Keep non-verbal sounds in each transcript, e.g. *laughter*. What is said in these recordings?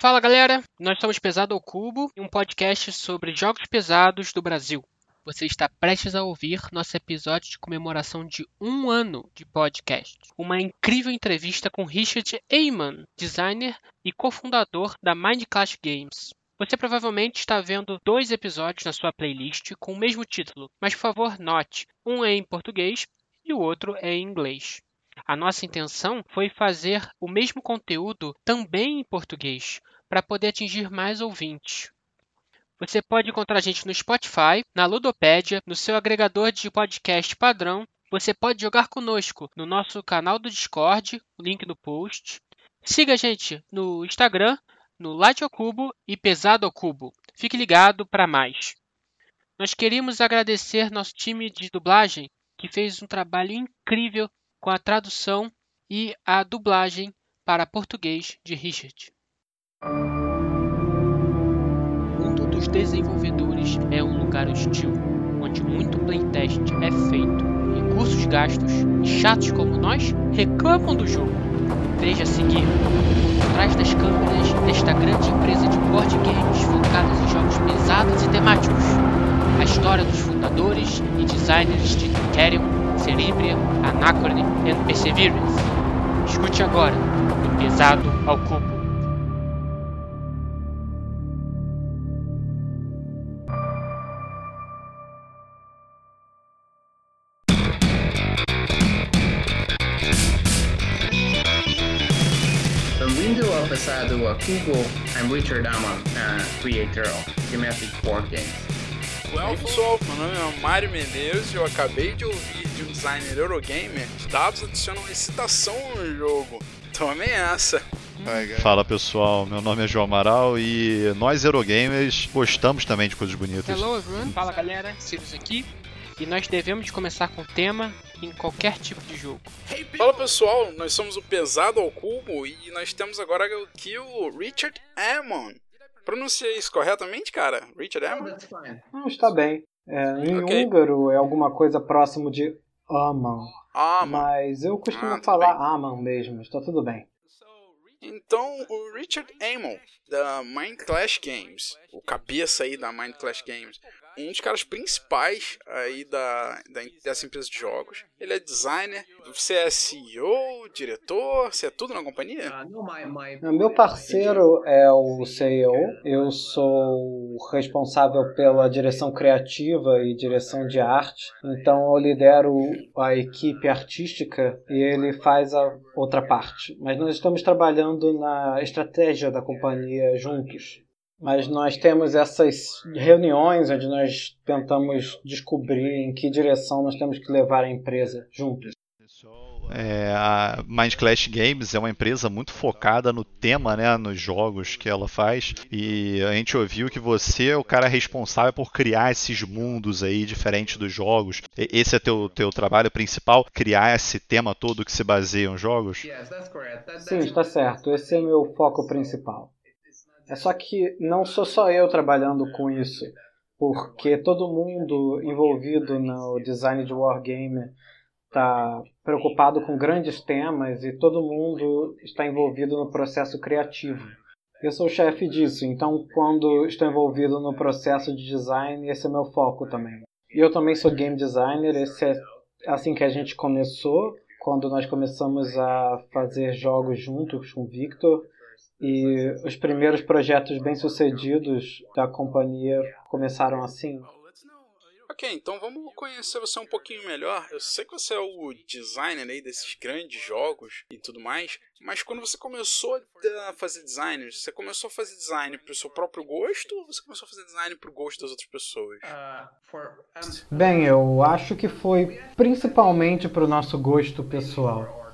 Fala galera, nós somos Pesado ao Cubo, um podcast sobre jogos pesados do Brasil. Você está prestes a ouvir nosso episódio de comemoração de um ano de podcast. Uma incrível entrevista com Richard Eyman, designer e cofundador da Mindclash Games. Você provavelmente está vendo dois episódios na sua playlist com o mesmo título, mas por favor note, um é em português e o outro é em inglês. A nossa intenção foi fazer o mesmo conteúdo também em português, para poder atingir mais ouvintes. Você pode encontrar a gente no Spotify, na Ludopédia, no seu agregador de podcast padrão. Você pode jogar conosco no nosso canal do Discord, link no post. Siga a gente no Instagram, no Light ao Cubo e Pesado ao Cubo. Fique ligado para mais. Nós queríamos agradecer nosso time de dublagem, que fez um trabalho incrível com a tradução e a dublagem para português de Richard. O mundo dos desenvolvedores é um lugar hostil, onde muito playtest é feito, recursos gastos e chatos como nós reclamam do jogo. Veja a seguir, por trás das câmeras desta grande empresa de board games focadas em jogos pesados e temáticos, a história dos fundadores e designers de Ethereum, Cerebria, Anachrony e Perseverance. Escute agora, do pesado ao cubo. Bem-vindo ao Cubo. I'm Richard Amon, uh, creator of Thematic Board Games. Well, pessoal, meu nome é Mário Medeiros e eu acabei de ouvir de um designer Eurogamer que dados adicionam excitação no jogo. Tomem essa. Fala pessoal, meu nome é João Amaral e nós Eurogamers gostamos também de coisas bonitas. Hello everyone, fala galera, Sirius aqui. E nós devemos de começar com tema em qualquer tipo de jogo. Fala pessoal, nós somos o Pesado ao Cubo e nós temos agora aqui o Richard Ammon. Pronunciei isso corretamente, cara? Richard Ammon? Não, está bem. É, em Ok. húngaro é alguma coisa próximo de Aman. Ah, mano. Mas eu costumo Ah, falar bem. Aman mesmo, está tudo bem. Então, o Richard Amon, da Mind Clash Games, o cabeça aí da Mind Clash Games, um dos caras principais aí da, da- dessa empresa de jogos. Ele é designer, você é CEO, diretor, você é tudo na companhia? O Meu parceiro é o CEO, eu sou responsável pela direção criativa e direção de arte, então eu lidero a equipe artística e ele faz a outra parte. Mas nós estamos trabalhando na estratégia da companhia juntos. Mas nós temos essas reuniões onde nós tentamos descobrir em que direção nós temos que levar a empresa juntos. É, a Mind Clash Games é uma empresa muito focada no tema, né, nos jogos que ela faz. E a gente ouviu que você é o cara responsável por criar esses mundos aí diferentes dos jogos. E- Esse é teu teu trabalho principal, criar esse tema todo que se baseia em jogos. Sim, está certo. Esse é meu foco principal. É só que não sou só eu trabalhando com isso, porque todo mundo envolvido no design de wargame está preocupado com grandes temas e todo mundo está envolvido no processo criativo. Eu sou o chefe disso, então quando estou envolvido no processo de design, esse é meu foco também. Eu também sou game designer, esse é assim que a gente começou, quando nós começamos a fazer jogos juntos com o Victor. E os primeiros projetos bem-sucedidos da companhia começaram assim. Ok, então vamos conhecer você um pouquinho melhor. Eu sei que você é o designer aí desses grandes jogos e tudo mais, mas quando você começou a fazer design, você começou a fazer design pro seu próprio gosto ou você começou a fazer design pro gosto das outras pessoas? Bem, eu acho que foi principalmente para o nosso gosto pessoal.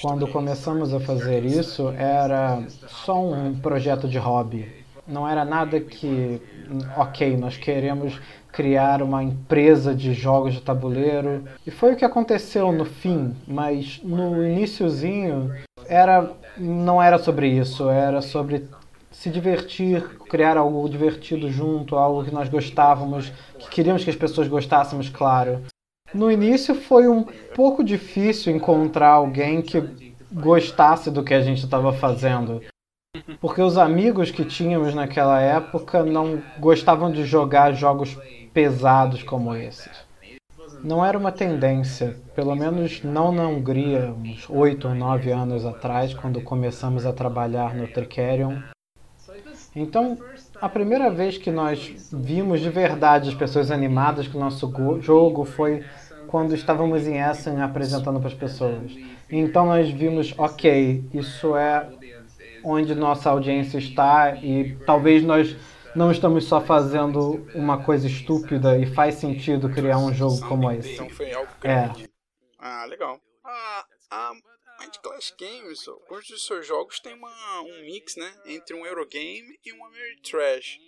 Quando começamos a fazer isso, era só um projeto de hobby. Não era nada que, ok, nós queremos criar uma empresa de jogos de tabuleiro. E foi o que aconteceu no fim, mas no iniciozinho era não era sobre isso, era sobre se divertir, criar algo divertido junto, algo que nós gostávamos, que queríamos que as pessoas gostássemos, claro. No início foi um pouco difícil encontrar alguém que gostasse do que a gente estava fazendo. Porque os amigos que tínhamos naquela época não gostavam de jogar jogos pesados como esses. Não era uma tendência, pelo menos não na Hungria, uns oito ou nove anos atrás, quando começamos a trabalhar no Tricerion. Então, a primeira vez que nós vimos de verdade as pessoas animadas com o nosso jogo foi quando estávamos em Essen apresentando para as pessoas. Então nós vimos, ok, isso é onde nossa audiência está e talvez nós não estamos só fazendo uma coisa estúpida e faz sentido criar um jogo como esse. Então foi algo grande. É. Ah, legal. Ah, Mind Clash Games, alguns dos seus jogos tem uma, um mix, né, entre um Eurogame e um Ameritrash.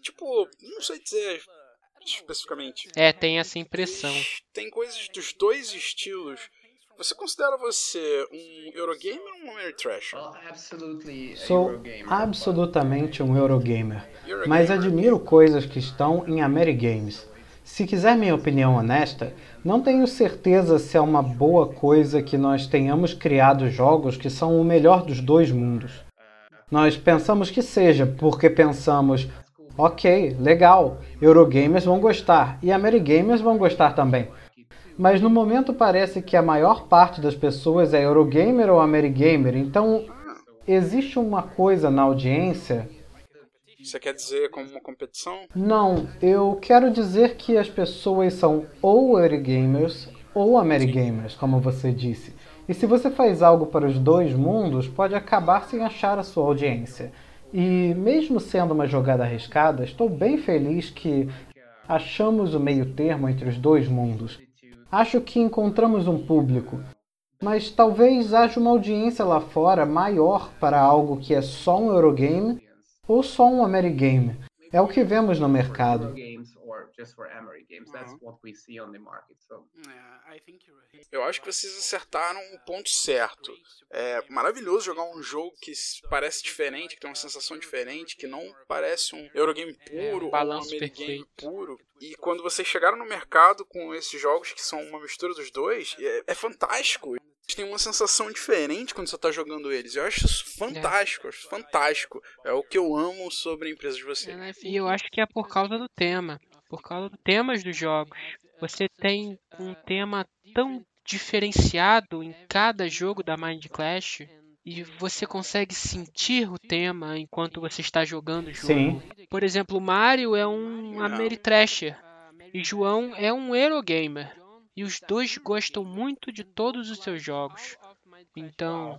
Tipo, não sei dizer especificamente. É, tem essa impressão. Tem coisas dos dois estilos você considera você um Eurogamer ou um Ameritrasher? Sou absolutamente um Eurogamer, mas admiro coisas que estão em Amerigames. Se quiser minha opinião honesta, não tenho certeza se é uma boa coisa que nós tenhamos criado jogos que são o melhor dos dois mundos. Nós pensamos que seja, porque pensamos, ok, legal, Eurogamers vão gostar e Amerigamers vão gostar também. Mas no momento parece que a maior parte das pessoas é Eurogamer ou Amerigamer, então existe uma coisa na audiência. Você quer dizer como uma competição? Não, eu quero dizer que as pessoas são ou Eurogamers ou Amerigamers, como você disse. E se você faz algo para os dois mundos, pode acabar sem achar a sua audiência. E mesmo sendo uma jogada arriscada, estou bem feliz que achamos o meio termo entre os dois mundos. Acho que encontramos um público, mas talvez haja uma audiência lá fora maior para algo que é só um Eurogame ou só um Amerigame. É o que vemos no mercado. Eu acho que vocês acertaram o ponto certo. É maravilhoso jogar um jogo que parece diferente, que tem uma sensação diferente, que não parece um Eurogame puro é, um ou um Amerigame puro. E quando vocês chegaram no mercado com esses jogos que são uma mistura dos dois, é, é fantástico tem uma sensação diferente quando você está jogando eles. Eu acho isso fantástico, é. acho fantástico. É o que eu amo sobre a empresa de vocês. É, e eu acho que é por causa do tema, por causa dos temas dos jogos. Você tem um tema tão diferenciado em cada jogo da Mind Clash e você consegue sentir o tema enquanto você está jogando o jogo. Sim. Por exemplo, Mario é um Ameritrasher e João é um Eurogamer e os dois gostam muito de todos os seus jogos. Então.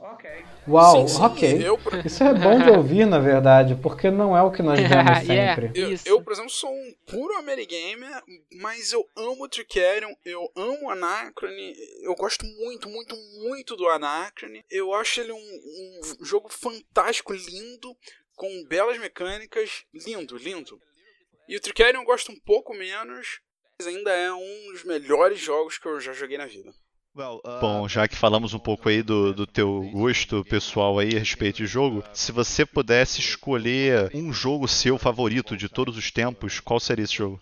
Uau, sim, sim, ok. Eu... Isso é bom de ouvir, na verdade, porque não é o que nós vemos *laughs* sempre. yeah, eu, eu, por exemplo, sou um puro Amerigamer, mas eu amo o Tricerion, eu amo o Anacrone, eu gosto muito, muito, muito do Anacrone. Eu acho ele um, um jogo fantástico, lindo, com belas mecânicas, lindo, lindo. E o Tricerion eu gosto um pouco menos, ainda é um dos melhores jogos que eu já joguei na vida. Uh, Bom, já que falamos um pouco aí do, do teu gosto pessoal aí a respeito de jogo, se você pudesse escolher um jogo seu favorito de todos os tempos, qual seria esse jogo?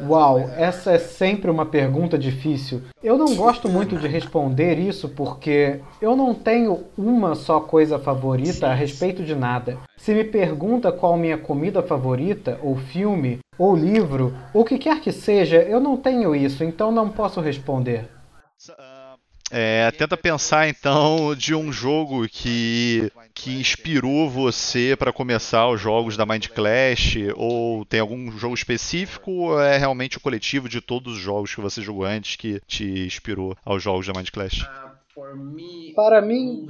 Uau, essa é sempre uma pergunta difícil. Eu não gosto muito de responder isso porque eu não tenho uma só coisa favorita a respeito de nada. Se me pergunta qual minha comida favorita, ou filme, ou livro, o que quer que seja, eu não tenho isso, então não posso responder. É, tenta pensar então de um jogo que, que inspirou você para começar os jogos da Mind Clash, ou tem algum jogo específico, ou é realmente o coletivo de todos os jogos que você jogou antes que te inspirou aos jogos da Mind Clash? Para mim,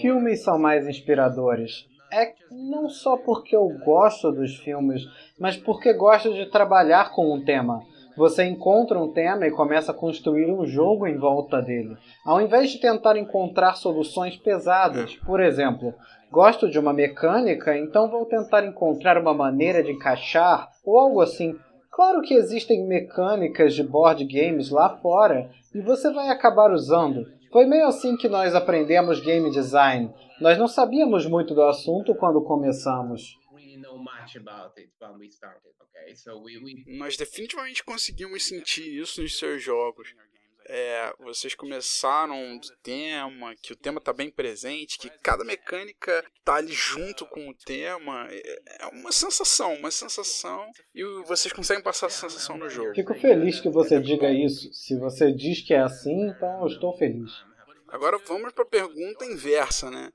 filmes são mais inspiradores. É não só porque eu gosto dos filmes, mas porque gosto de trabalhar com um tema. Você encontra um tema e começa a construir um jogo em volta dele. Ao invés de tentar encontrar soluções pesadas, por exemplo, gosto de uma mecânica, então vou tentar encontrar uma maneira de encaixar ou algo assim. Claro que existem mecânicas de board games lá fora e você vai acabar usando. Foi meio assim que nós aprendemos game design. Nós não sabíamos muito do assunto quando começamos. Nós definitivamente conseguimos sentir isso nos seus jogos. é, vocês começaram do tema, que o tema está bem presente, que cada mecânica está ali junto com o tema. É, é uma sensação, uma sensação. E vocês conseguem passar essa sensação no jogo. Fico feliz que você diga isso. Se você diz que é assim, então eu estou feliz. Agora vamos para a pergunta inversa, né?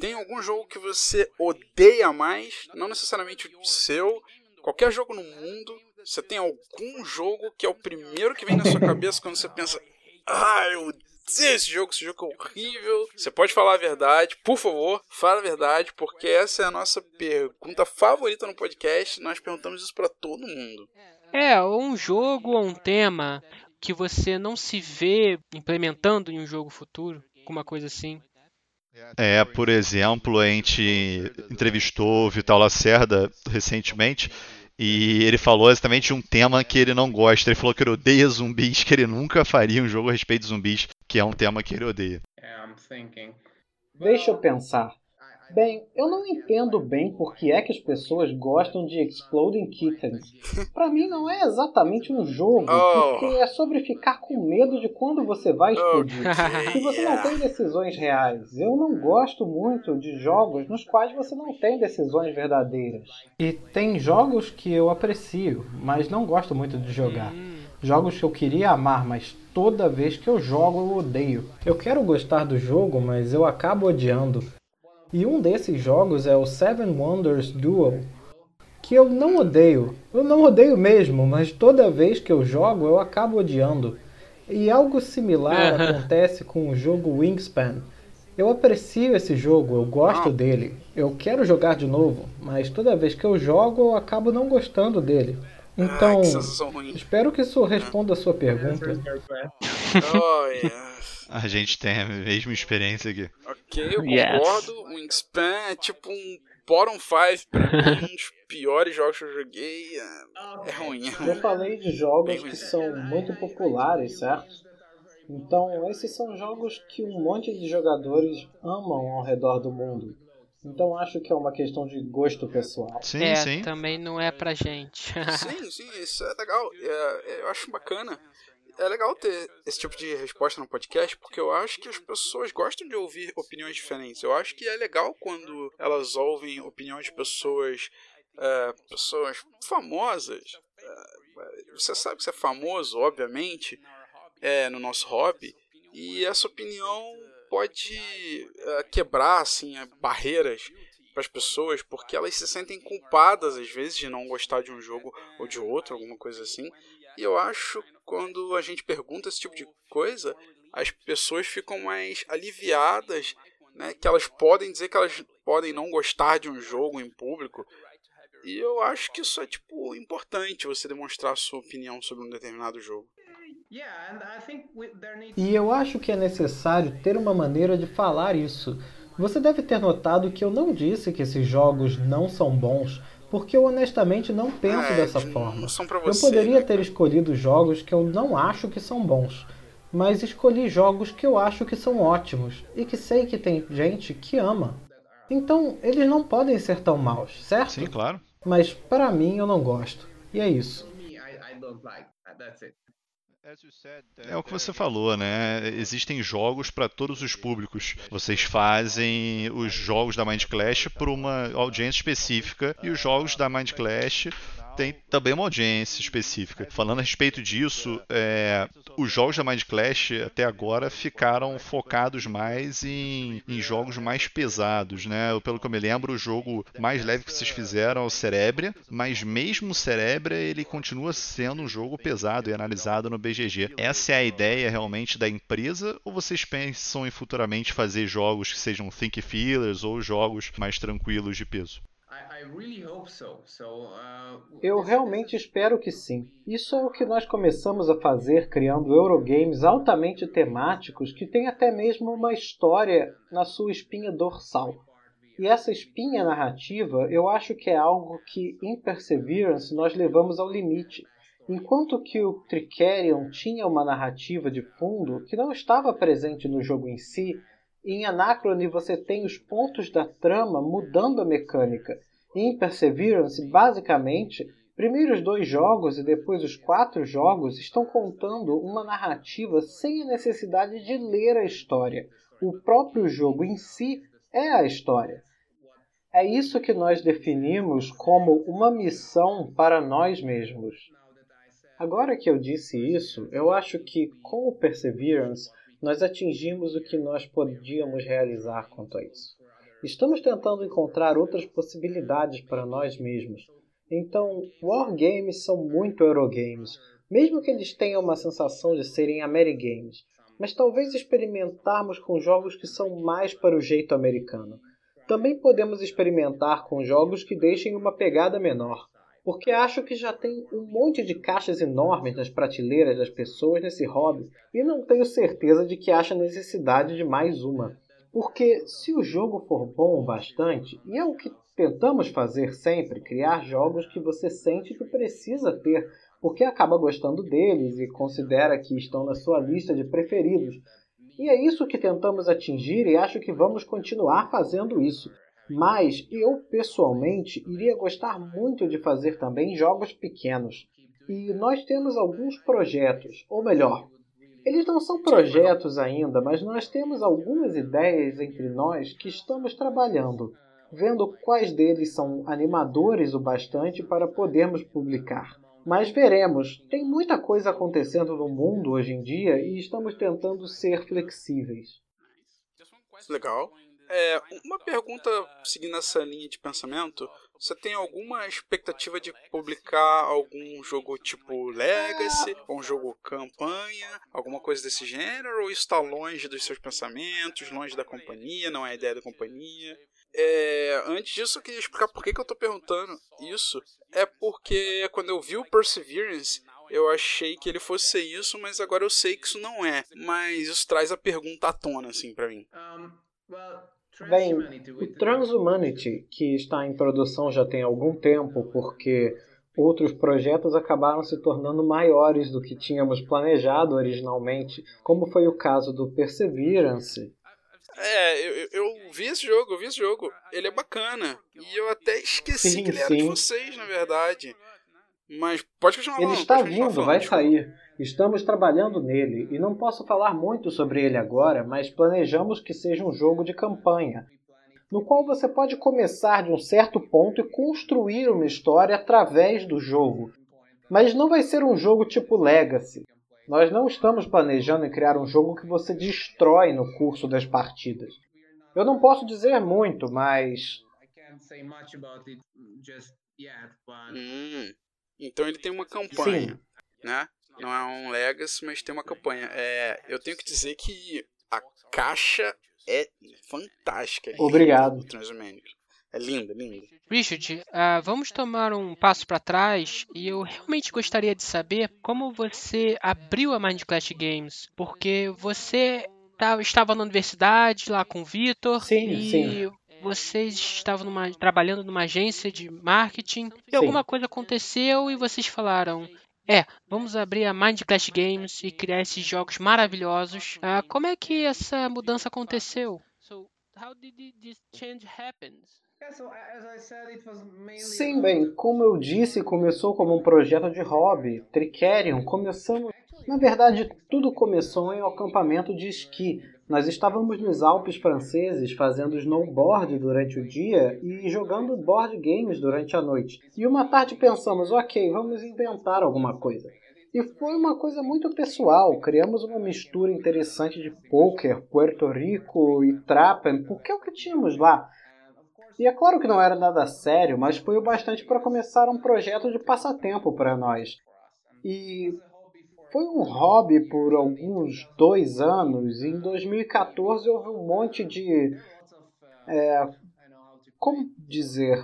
Tem algum jogo que você odeia mais? Não necessariamente o seu, qualquer jogo no mundo. Você tem algum jogo que é o primeiro que vem na sua cabeça quando você pensa: Ah, eu odeio esse jogo, esse jogo é horrível. Você pode falar a verdade, por favor, fala a verdade, porque essa é a nossa pergunta favorita no podcast. Nós perguntamos isso para todo mundo. É, ou um jogo ou um tema que você não se vê implementando em um jogo futuro, alguma coisa assim. É, por exemplo, a gente entrevistou o Vital Lacerda recentemente e ele falou exatamente de um tema que ele não gosta. Ele falou que ele odeia zumbis, que ele nunca faria um jogo a respeito de zumbis, que é um tema que ele odeia. Deixa eu pensar. Bem, eu não entendo bem por que é que as pessoas gostam de Exploding Kittens. Para mim não é exatamente um jogo, oh. porque é sobre ficar com medo de quando você vai explodir. Okay. E você não tem decisões reais. Eu não gosto muito de jogos nos quais você não tem decisões verdadeiras. E tem jogos que eu aprecio, mas não gosto muito de jogar. Jogos que eu queria amar, mas toda vez que eu jogo eu odeio. Eu quero gostar do jogo, mas eu acabo odiando. E um desses jogos é o Seven Wonders Duel, que eu não odeio. Eu não odeio mesmo, mas toda vez que eu jogo eu acabo odiando. E algo similar acontece com o jogo Wingspan. Eu aprecio esse jogo, eu gosto dele, eu quero jogar de novo, mas toda vez que eu jogo eu acabo não gostando dele. Então, espero que isso responda a sua pergunta. Oh, yeah. *laughs* A gente tem a mesma experiência aqui. Ok, eu concordo. Yes. Wingspan é tipo um bottom 5 pra mim, *laughs* um dos piores jogos que eu joguei. É, é ruim. Eu falei de jogos que são muito populares, certo? Então, esses são jogos que um monte de jogadores amam ao redor do mundo. Então acho que é uma questão de gosto pessoal. Sim, é, sim. também não é pra gente. sim, sim, isso é legal. É, eu acho bacana é legal ter esse tipo de resposta no podcast, porque eu acho que as pessoas gostam de ouvir opiniões diferentes. Eu acho que é legal quando elas ouvem opiniões de pessoas, é, pessoas famosas. É, você sabe que você é famoso, obviamente, é, no nosso hobby, e essa opinião pode é, quebrar assim, barreiras para as pessoas, porque elas se sentem culpadas às vezes de não gostar de um jogo ou de outro, alguma coisa assim. E eu acho quando a gente pergunta esse tipo de coisa, as pessoas ficam mais aliviadas, né, que elas podem dizer que elas podem não gostar de um jogo em público. E eu acho que isso é tipo importante você demonstrar a sua opinião sobre um determinado jogo. E eu acho que é necessário ter uma maneira de falar isso. Você deve ter notado que eu não disse que esses jogos não são bons, porque eu honestamente não penso é, dessa forma. Você, eu poderia né? ter escolhido jogos que eu não acho que são bons, mas escolhi jogos que eu acho que são ótimos e que sei que tem gente que ama. Então, eles não podem ser tão maus, certo? Sim, claro. Mas para mim eu não gosto. E é isso. É o que você falou, né? Existem jogos para todos os públicos. Vocês fazem os jogos da Mind Clash por uma audiência específica e os jogos da Mind Clash tem também uma audiência específica. Falando a respeito disso, é, os jogos da Mind Clash até agora ficaram focados mais em, em, jogos mais pesados, né? Pelo que eu me lembro, o jogo mais leve que vocês fizeram é o Cerebria, mas mesmo o Cerebria ele continua sendo um jogo pesado e analisado no BGG. Essa é a ideia realmente da empresa ou vocês pensam em futuramente fazer jogos que sejam think fillers ou jogos mais tranquilos de peso? Uh, Eu realmente espero que sim. Isso é o que nós começamos a fazer criando Eurogames altamente temáticos que têm até mesmo uma história na sua espinha dorsal. E essa espinha narrativa eu acho que é algo que em Perseverance nós levamos ao limite. Enquanto que o Tricerion tinha uma narrativa de fundo que não estava presente no jogo em si, em Anacrone você tem os pontos da trama mudando a mecânica. Em Perseverance, basicamente, primeiros dois jogos e depois os quatro jogos estão contando uma narrativa sem a necessidade de ler a história. O próprio jogo em si é a história. É isso que nós definimos como uma missão para nós mesmos. Agora que eu disse isso, eu acho que com o Perseverance nós atingimos o que nós podíamos realizar quanto a isso. Estamos tentando encontrar outras possibilidades para nós mesmos. Então, wargames são muito Eurogames, mesmo que eles tenham uma sensação de serem Amerigames. Mas talvez experimentarmos com jogos que são mais para o jeito americano. Também podemos experimentar com jogos que deixem uma pegada menor, porque acho que já tem um monte de caixas enormes nas prateleiras das pessoas nesse hobby e não tenho certeza de que acha necessidade de mais uma. Porque se o jogo for bom o bastante, e é o que tentamos fazer sempre, criar jogos que você sente que precisa ter, porque acaba gostando deles e considera que estão na sua lista de preferidos. E é isso que tentamos atingir e acho que vamos continuar fazendo isso. Mas eu pessoalmente iria gostar muito de fazer também jogos pequenos. E nós temos alguns projetos, ou melhor, eles não são projetos ainda, mas nós temos algumas ideias entre nós que estamos trabalhando, vendo quais deles são animadores o bastante para podermos publicar. Mas veremos, tem muita coisa acontecendo no mundo hoje em dia e estamos tentando ser flexíveis. Legal. É, uma pergunta seguindo essa linha de pensamento: você tem alguma expectativa de publicar algum jogo tipo Legacy, ou um jogo campanha, alguma coisa desse gênero? Ou está longe dos seus pensamentos, longe da companhia, não é a ideia da companhia? É, antes disso, eu queria explicar por que, que eu estou perguntando isso. É porque quando eu vi o Perseverance, eu achei que ele fosse ser isso, mas agora eu sei que isso não é. Mas isso traz a pergunta à tona, assim, para mim. Um, well... Bem, o Transhumanity, que está em produção já tem algum tempo, porque outros projetos acabaram se tornando maiores do que tínhamos planejado originalmente, como foi o caso do Perseverance. É, eu, eu vi esse jogo, eu vi esse jogo. Ele é bacana. E eu até esqueci sim, que ele era de vocês, na verdade. Mas pode continuar Ele está vindo, vai sair. Estamos trabalhando nele e não posso falar muito sobre ele agora, mas planejamos que seja um jogo de campanha, no qual você pode começar de um certo ponto e construir uma história através do jogo. Mas não vai ser um jogo tipo Legacy. Nós não estamos planejando em criar um jogo que você destrói no curso das partidas. Eu não posso dizer muito, mas. Hum. Então ele tem uma campanha, Sim. né? Não é um legacy, mas tem uma campanha. É, eu tenho que dizer que a caixa é fantástica. Obrigado. É linda, linda. Richard, uh, vamos tomar um passo para trás e eu realmente gostaria de saber como você abriu a Mind Clash Games, porque você tá, estava na universidade lá com o Vitor e sim vocês estavam numa, trabalhando numa agência de marketing e Sim. alguma coisa aconteceu e vocês falaram: é, vamos abrir a Mind Clash Games e criar esses jogos maravilhosos. Ah, como é que essa mudança aconteceu? So, how did this change happen? Sim, bem, como eu disse, começou como um projeto de hobby. Tricerion começamos. Na verdade, tudo começou em um acampamento de esqui nós estávamos nos Alpes franceses fazendo snowboard durante o dia e jogando board games durante a noite. E uma tarde pensamos, ok, vamos inventar alguma coisa. E foi uma coisa muito pessoal. Criamos uma mistura interessante de poker, Puerto Rico e Trappen, porque é o que tínhamos lá. E é claro que não era nada sério, mas foi o bastante para começar um projeto de passatempo para nós. E foi um hobby por alguns dois anos. E em 2014 houve um monte de. É, como dizer?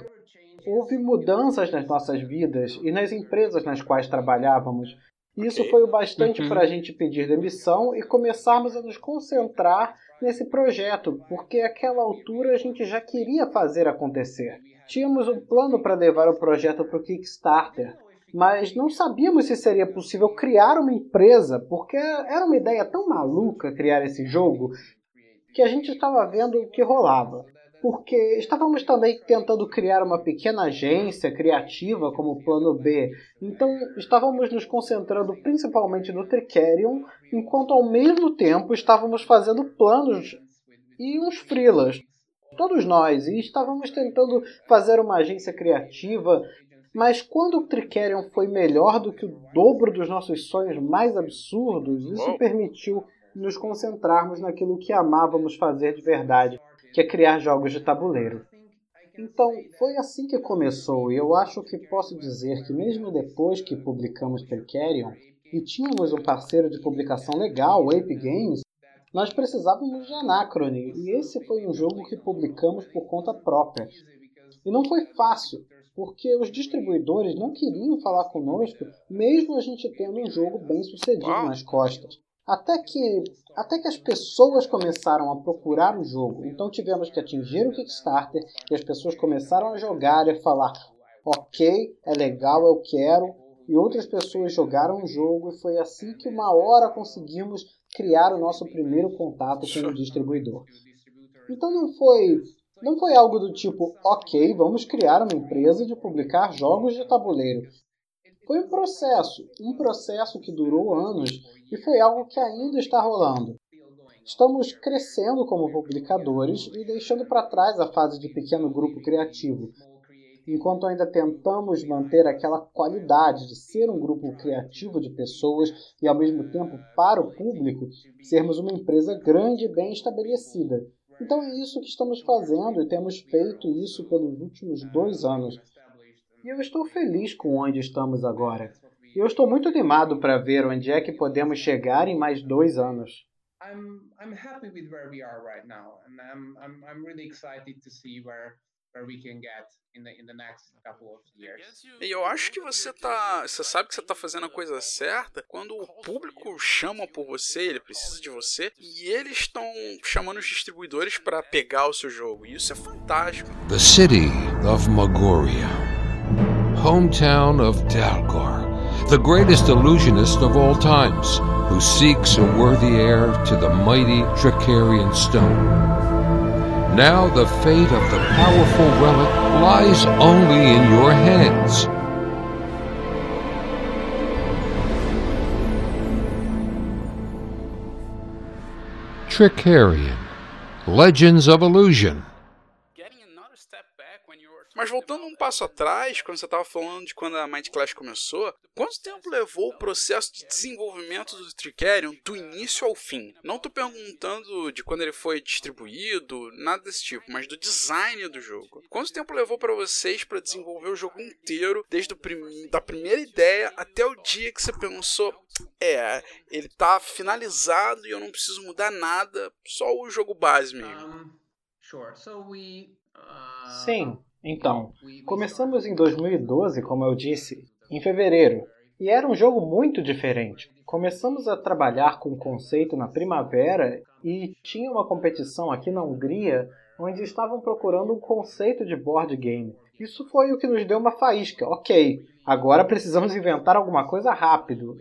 Houve mudanças nas nossas vidas e nas empresas nas quais trabalhávamos. Isso foi o bastante uhum. para a gente pedir demissão e começarmos a nos concentrar nesse projeto, porque àquela altura a gente já queria fazer acontecer. Tínhamos um plano para levar o projeto para o Kickstarter, mas não sabíamos se seria possível criar uma empresa, porque era uma ideia tão maluca criar esse jogo que a gente estava vendo o que rolava. porque estávamos também tentando criar uma pequena agência criativa como plano B. Então estávamos nos concentrando principalmente no Tricerion, enquanto ao mesmo tempo estávamos fazendo planos e uns freelas. Todos nós, e estávamos tentando fazer uma agência criativa, mas quando o Tricerion foi melhor do que o dobro dos nossos sonhos mais absurdos, isso permitiu nos concentrarmos naquilo que amávamos fazer de verdade que é criar jogos de tabuleiro. Então, foi assim que começou, e eu acho que posso dizer que mesmo depois que publicamos Percarion e tínhamos um parceiro de publicação legal, o Ape Games, nós precisávamos de Anacrone, e esse foi um jogo que publicamos por conta própria. E não foi fácil, porque os distribuidores não queriam falar conosco, mesmo a gente tendo um jogo bem sucedido nas costas. Até que, até que as pessoas começaram a procurar o jogo. Então tivemos que atingir o Kickstarter e as pessoas começaram a jogar e falar: ok, é legal, eu quero. E outras pessoas jogaram o jogo e foi assim que uma hora conseguimos criar o nosso primeiro contato com o distribuidor. Então não foi não foi algo do tipo, ok, vamos criar uma empresa de publicar jogos de tabuleiro. Foi um processo, um processo que durou anos e foi algo que ainda está rolando. Estamos crescendo como publicadores e deixando para trás a fase de pequeno grupo criativo, enquanto ainda tentamos manter aquela qualidade de ser um grupo criativo de pessoas e, ao mesmo tempo, para o público, sermos uma empresa grande e bem estabelecida. Então é isso que estamos fazendo e temos feito isso pelos últimos dois anos. E eu estou feliz com onde estamos agora. E eu estou muito animado para ver onde é que podemos chegar em mais dois anos. E eu acho que você tá, você sabe que você tá fazendo a coisa certa quando o público chama por você, ele precisa de você e eles estão chamando os distribuidores para pegar o seu jogo. E isso é fantástico. The city of Magoria. hometown of Dalgor, the greatest illusionist of all times, who seeks a worthy heir to the mighty Tricarian stone. Now the fate of the powerful relic lies only in your hands. Tricarian Legends of Illusion Mas voltando um passo atrás, quando você estava falando de quando a Mind Clash começou, quanto tempo levou o processo de desenvolvimento do Tricerion do início ao fim? Não estou perguntando de quando ele foi distribuído, nada desse tipo, mas do design do jogo. Quanto tempo levou para vocês para desenvolver o jogo inteiro, desde o prim da primeira ideia até o dia que você pensou, é, ele está finalizado e eu não preciso mudar nada, só o jogo base mesmo. Uh, Sim, então, começamos em 2012, como eu disse, em fevereiro, e era um jogo muito diferente. Começamos a trabalhar com o conceito na primavera e tinha uma competição aqui na Hungria onde estavam procurando um conceito de board game. Isso foi o que nos deu uma faísca. Ok, agora precisamos inventar alguma coisa rápido.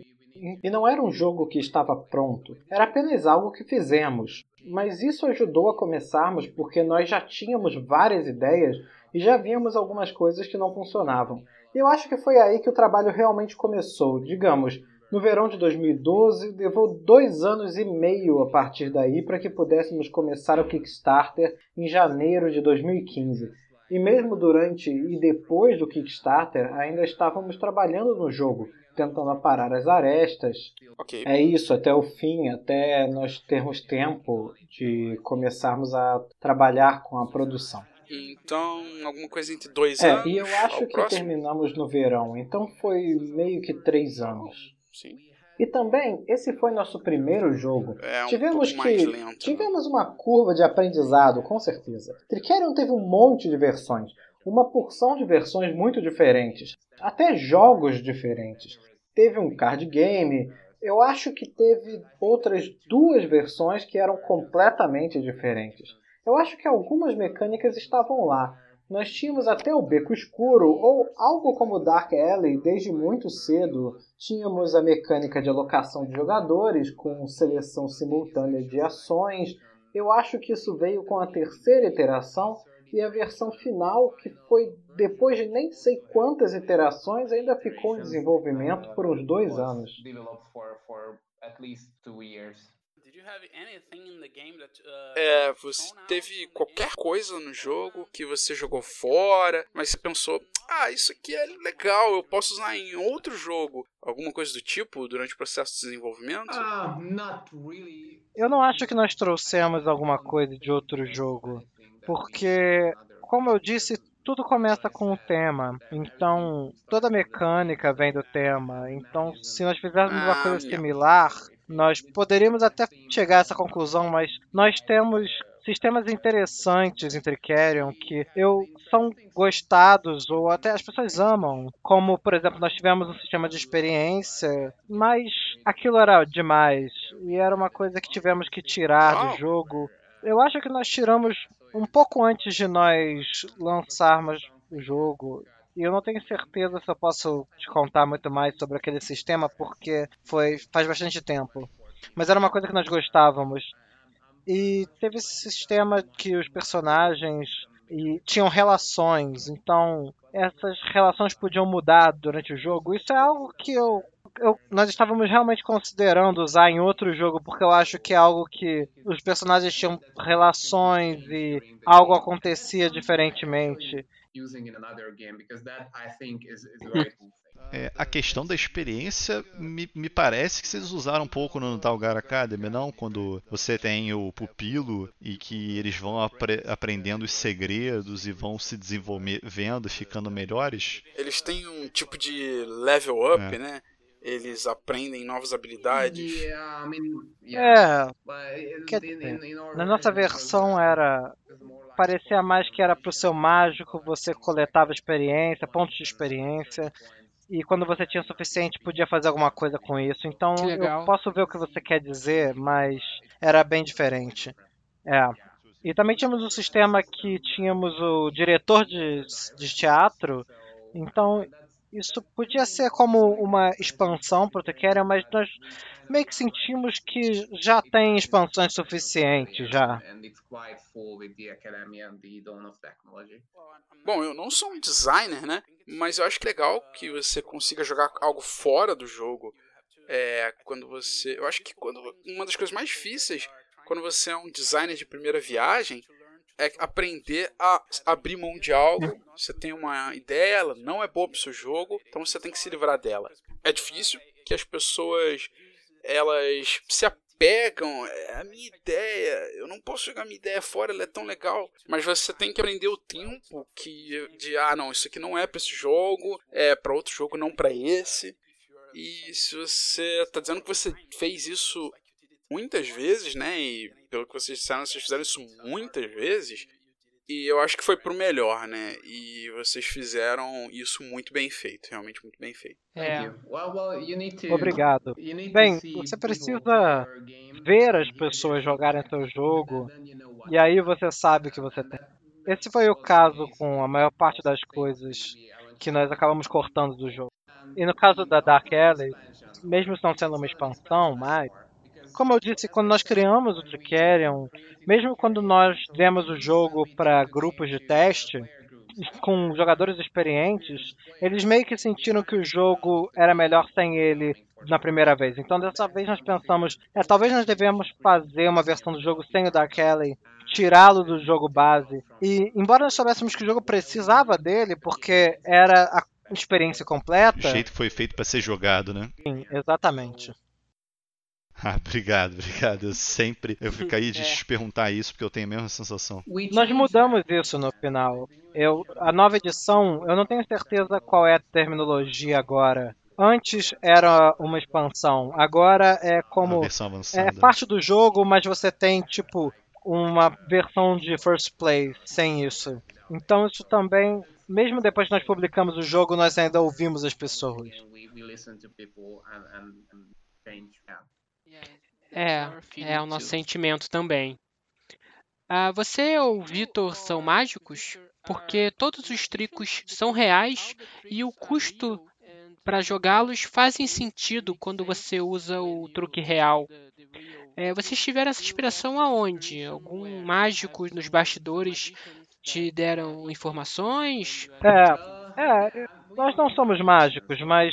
E não era um jogo que estava pronto, era apenas algo que fizemos. Mas isso ajudou a começarmos porque nós já tínhamos várias ideias e já víamos algumas coisas que não funcionavam. E eu acho que foi aí que o trabalho realmente começou. Digamos, no verão de 2012, levou dois anos e meio a partir daí para que pudéssemos começar o Kickstarter em janeiro de 2015. E mesmo durante e depois do Kickstarter, ainda estávamos trabalhando no jogo, tentando aparar as arestas. Okay. É isso, até o fim, até nós termos tempo de começarmos a trabalhar com a produção. Então, alguma coisa entre dois é, anos. E eu acho que próximo? terminamos no verão, então foi meio que três anos. Sim. E também, esse foi nosso primeiro jogo. É, um tivemos que lento, né? tivemos uma curva de aprendizado, com certeza. Tricerion teve um monte de versões, uma porção de versões muito diferentes, até jogos diferentes. Teve um card game, eu acho que teve outras duas versões que eram completamente diferentes. Eu acho que algumas mecânicas estavam lá. Nós tínhamos até o Beco Escuro, ou algo como Dark Alley, desde muito cedo. Tínhamos a mecânica de alocação de jogadores, com seleção simultânea de ações. eu acho que isso veio com a terceira iteração e a versão final, que foi depois de nem sei quantas iterações, ainda ficou em desenvolvimento por uns dois anos. É, você teve qualquer coisa no jogo que você jogou fora, mas você pensou, ah, isso aqui é legal, eu posso usar em outro jogo. Alguma coisa do tipo durante o processo de desenvolvimento? Eu não acho que nós trouxemos alguma coisa de outro jogo, porque, como eu disse, tudo começa com o tema. Então, toda a mecânica vem do tema. Então, se nós fizermos uma coisa similar, nós poderíamos até chegar a essa conclusão, mas nós temos sistemas interessantes em Tricerion que eu são gostados ou até as pessoas amam, como por exemplo nós tivemos um sistema de experiência, mas aquilo era demais e era uma coisa que tivemos que tirar do jogo. Eu acho que nós tiramos um pouco antes de nós lançarmos o jogo. E eu não tenho certeza se eu posso te contar muito mais sobre aquele sistema, porque foi faz bastante tempo. Mas era uma coisa que nós gostávamos. E teve esse sistema que os personagens e tinham relações, então essas relações podiam mudar durante o jogo. Isso é algo que eu, eu- nós estávamos realmente considerando usar em outro jogo, porque eu acho que é algo que os personagens tinham relações e algo acontecia diferentemente. *laughs* É, a questão da experiência me, me parece que vocês usaram um pouco no Talgar Academy, não? Quando você tem o pupilo e que eles vão apre- aprendendo os segredos e vão se desenvolvendo e ficando melhores. Eles têm um tipo de level up, É. né? Eles aprendem novas habilidades. Yeah, I mean, yeah. É, quer dizer, na nossa versão era parecia mais que era pro seu mágico, você coletava experiência, pontos de experiência, e quando você tinha o suficiente podia fazer alguma coisa com isso. Então eu posso ver o que você quer dizer, mas era bem diferente. É. E também tínhamos um sistema que tínhamos o diretor de, de teatro, então isso podia ser como uma expansão pro Tekkerion, mas nós meio que sentimos que já tem expansões suficientes já. Bom, eu não sou um designer, né? Mas eu acho que legal que você consiga jogar algo fora do jogo. É, quando você. Eu acho que quando uma das coisas mais difíceis quando você é um designer de primeira viagem é aprender a abrir mão de algo. Você tem uma ideia, ela não é boa pro seu jogo, então você tem que se livrar dela. É difícil que as pessoas elas se apegam, é a minha ideia, eu não posso jogar minha ideia fora, ela é tão legal. Mas você tem que aprender o tempo que de ah, não, isso aqui não é para esse jogo, é para outro jogo, não para esse. E se você tá dizendo que você fez isso muitas vezes, né? E pelo que vocês disseram, vocês fizeram isso muitas vezes. E eu acho que foi pro melhor, né? E vocês fizeram isso muito bem feito, realmente muito bem feito. É. Obrigado. Bem, você precisa ver as pessoas jogarem seu jogo e aí você sabe o que você tem. Esse foi o caso com a maior parte das coisas que nós acabamos cortando do jogo. E no caso da Dark Alley, mesmo não sendo uma expansão, mas como eu disse, quando nós criamos o Tricerion, mesmo quando nós demos o jogo para grupos de teste, com jogadores experientes, eles meio que sentiram que o jogo era melhor sem ele na primeira vez. Então dessa vez nós pensamos, é, talvez nós devemos fazer uma versão do jogo sem o Dark Alley, tirá-lo do jogo base. E embora nós soubéssemos que o jogo precisava dele, porque era a experiência O completa, jeito que foi feito para ser jogado, né? sim, exatamente. *laughs* Ah, obrigado, obrigado. Eu sempre eu ficaria de É. te perguntar isso porque eu tenho a mesma sensação. Nós mudamos isso no final. Eu, a nova edição, eu não tenho certeza qual é a terminologia agora. Antes era uma expansão, agora é como versão é parte do jogo, mas você tem tipo uma versão de first play sem isso. Então isso também, mesmo depois que nós publicamos o jogo, nós ainda ouvimos as pessoas. Yeah. É, é o nosso sentimento também. Ah, você ou o Vitor são mágicos? Porque todos os tricos são reais e o custo para jogá-los fazem sentido quando você usa o truque real. É, vocês tiveram essa inspiração aonde? Algum mágico nos bastidores te deram informações? É, é, nós não somos mágicos, mas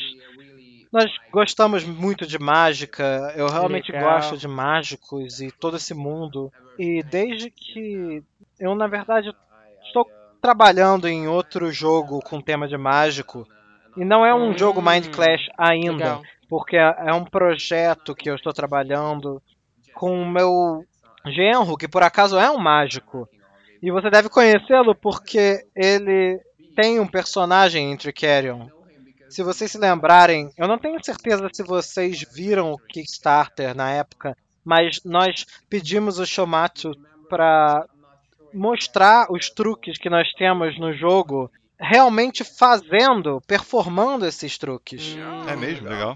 nós gostamos muito de mágica. Eu realmente Legal. gosto de mágicos e todo esse mundo. E desde que eu, na verdade, estou trabalhando em outro jogo com tema de mágico. E não é um Hum, jogo Mind Clash ainda, Legal. porque é é um projeto que eu estou trabalhando com o meu genro, que por acaso é um mágico. E você deve conhecê-lo porque ele tem um personagem em Tricerion. Se vocês se lembrarem, eu não tenho certeza se vocês viram o Kickstarter na época, mas nós pedimos o Shomatsu para mostrar os truques que nós temos no jogo, realmente fazendo, performando esses truques. Hum, É mesmo? Legal.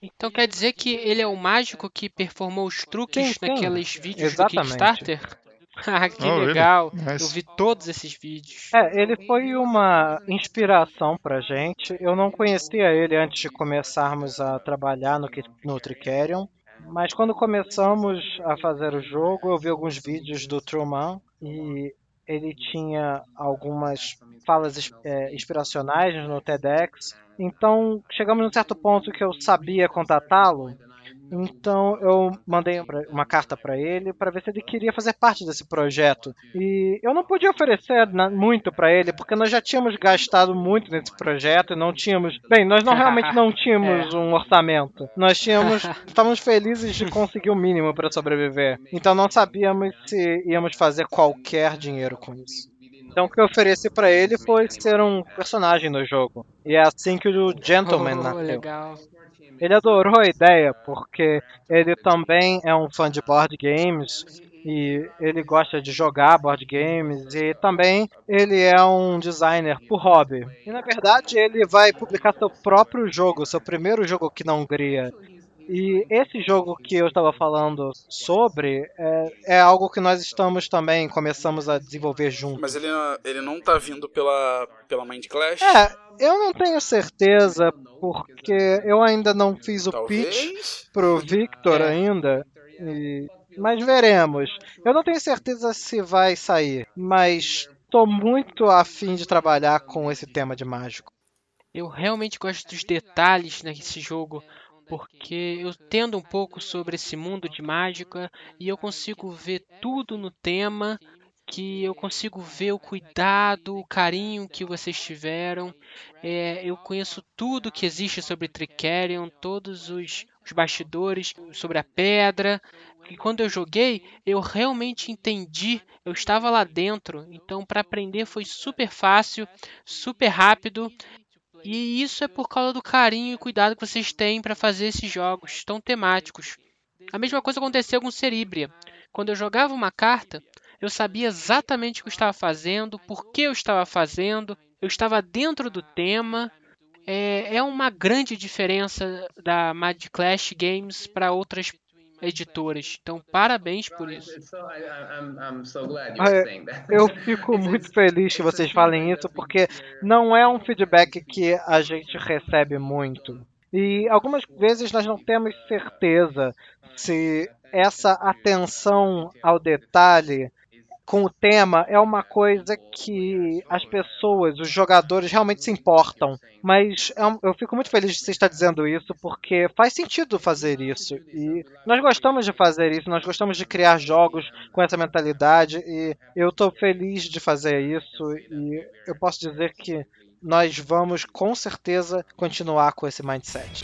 Então quer dizer que ele é o mágico que performou os truques Sim, sim. naqueles vídeos Exatamente. do Kickstarter? Ah, que Oh, legal. Nice. Eu vi todos esses vídeos. É, ele foi uma inspiração pra gente. Eu não conhecia ele antes de começarmos a trabalhar no, no Tricerion. Mas quando começamos a fazer o jogo, eu vi alguns vídeos do Truman e ele tinha algumas falas é, inspiracionais no TEDx. Então chegamos num certo ponto que eu sabia contatá-lo. Então eu mandei uma carta para ele para ver se ele queria fazer parte desse projeto. E eu não podia oferecer muito para ele porque nós já tínhamos gastado muito nesse projeto e não tínhamos, bem, nós não realmente não *laughs* tínhamos um orçamento. Nós tínhamos, estávamos felizes de conseguir o mínimo para sobreviver. Então não sabíamos se íamos fazer qualquer dinheiro com isso. Então o que eu ofereci para ele foi ser um personagem no jogo. E é assim que o Gentleman Oh, nasceu. legal. Ele adorou a ideia porque ele também é um fã de board games e ele gosta de jogar board games e também ele é um designer por hobby. E na verdade ele vai publicar seu próprio jogo, seu primeiro jogo aqui na Hungria. E esse jogo que eu estava falando sobre é, é algo que nós estamos também começamos a desenvolver juntos. Mas ele, ele não tá vindo pela, pela Mind Clash? É, eu não tenho certeza porque eu ainda não fiz o pitch Talvez. pro Victor É. ainda. e- Mas veremos. Eu não tenho certeza se vai sair, mas tô muito afim de trabalhar com esse tema de mágico. Eu realmente gosto dos detalhes nesse jogo, porque eu entendo um pouco sobre esse mundo de mágica e eu consigo ver tudo no tema, que eu consigo ver o cuidado, o carinho que vocês tiveram. É, eu conheço tudo que existe sobre Tricerion, todos os, os bastidores sobre a pedra. E quando eu joguei, eu realmente entendi, eu estava lá dentro, então para aprender foi super fácil, super rápido. E isso é por causa do carinho e cuidado que vocês têm para fazer esses jogos tão temáticos. A mesma coisa aconteceu com Cerebria. Quando eu jogava uma carta, eu sabia exatamente o que eu estava fazendo, por que eu estava fazendo, eu estava dentro do tema. É, é uma grande diferença da Mad Clash Games para outras editoras. Então, parabéns por isso. Eu fico *laughs* muito feliz que vocês falem isso, porque não é um feedback que a gente recebe muito. E algumas vezes nós não temos certeza se essa atenção ao detalhe com o tema é uma coisa que as pessoas, os jogadores realmente se importam. Mas é eu fico muito feliz de você estar dizendo isso, porque faz sentido fazer isso. E nós gostamos de fazer isso, nós gostamos de criar jogos com essa mentalidade. E eu estou feliz de fazer isso. E eu posso dizer que nós vamos com certeza continuar com esse mindset.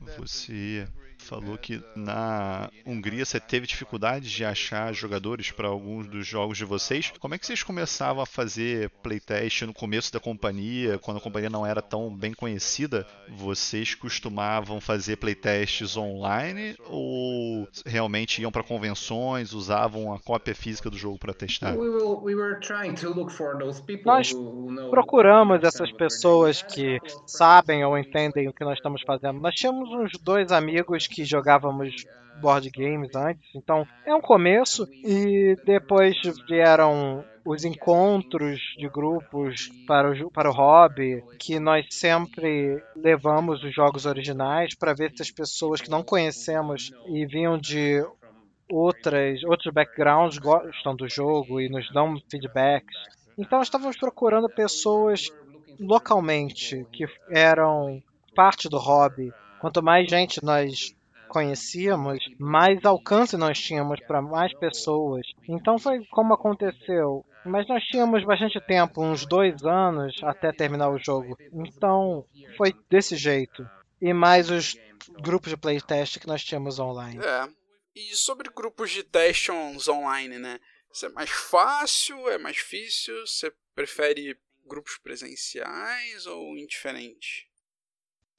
Você falou que na Hungria você teve dificuldade de achar jogadores para alguns dos jogos de vocês. Como é que vocês começavam a fazer playtest no começo da companhia, quando a companhia não era tão bem conhecida? Vocês costumavam fazer playtests online ou realmente iam para convenções, usavam a cópia física do jogo para testar? Nós procuramos essas pessoas que sabem ou entendem o que nós estamos fazendo. Nós tínhamos uns dois amigos que jogávamos board games antes. Então é um começo e depois vieram os encontros de grupos para o, para o hobby, que nós sempre levamos os jogos originais para ver se as pessoas que não conhecemos e vinham de outras, outros backgrounds gostam do jogo e nos dão feedbacks. Então estávamos procurando pessoas localmente que eram parte do hobby. Quanto mais gente nós conhecíamos, mais alcance nós tínhamos para mais pessoas. Então foi como aconteceu. Mas nós tínhamos bastante tempo, uns dois anos, até terminar o jogo. Então foi desse jeito. E mais os grupos de playtest que nós tínhamos online. É. E sobre grupos de testes online, né? Isso é mais fácil? É mais difícil? Você prefere grupos presenciais ou indiferente?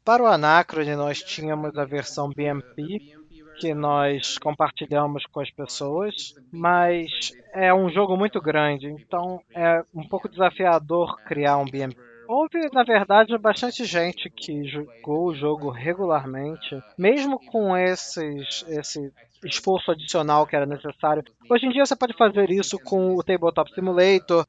Para o Anacrone, nós tínhamos a versão BMP, que nós compartilhamos com as pessoas, mas é um jogo muito grande, então é um pouco desafiador criar um BMP. Houve, na verdade, bastante gente que jogou o jogo regularmente, mesmo com esses, esse esforço adicional que era necessário. Hoje em dia você pode fazer isso com o Tabletop Simulator,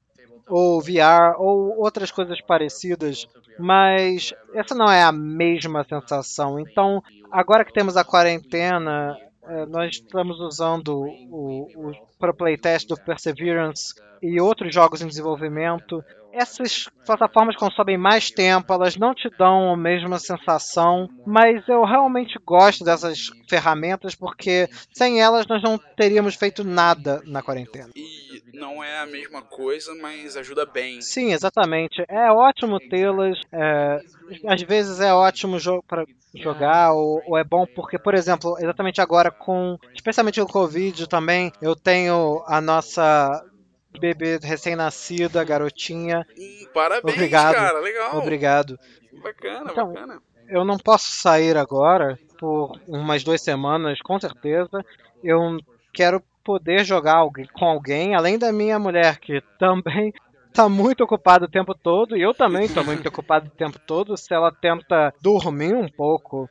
ou VR, ou outras coisas parecidas, mas essa não é a mesma sensação. Então, agora que temos a quarentena, é, nós estamos usando o, o, para o playtest do Perseverance e outros jogos em desenvolvimento essas plataformas consomem mais tempo, elas não te dão a mesma sensação, mas eu realmente gosto dessas ferramentas porque sem elas nós não teríamos feito nada na quarentena. E não é a mesma coisa, mas ajuda bem. Sim, exatamente. É ótimo tê-las. É, às vezes é ótimo jo para jogar ou, ou, é bom porque, por exemplo, exatamente agora com, especialmente o Covid também, eu tenho a nossa bebê recém-nascida, garotinha. Hum, parabéns, Obrigado. cara, legal. Obrigado. Bacana, então, bacana. Eu não posso sair agora por umas duas semanas, com certeza. Eu quero poder jogar com alguém, além da minha mulher, que também está *laughs* muito ocupada o tempo todo, e eu também estou muito *laughs* ocupado o tempo todo, se ela tenta dormir um pouco.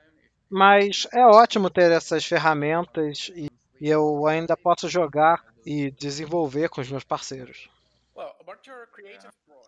Mas é ótimo ter essas ferramentas e, e eu ainda posso jogar e desenvolver com os meus parceiros.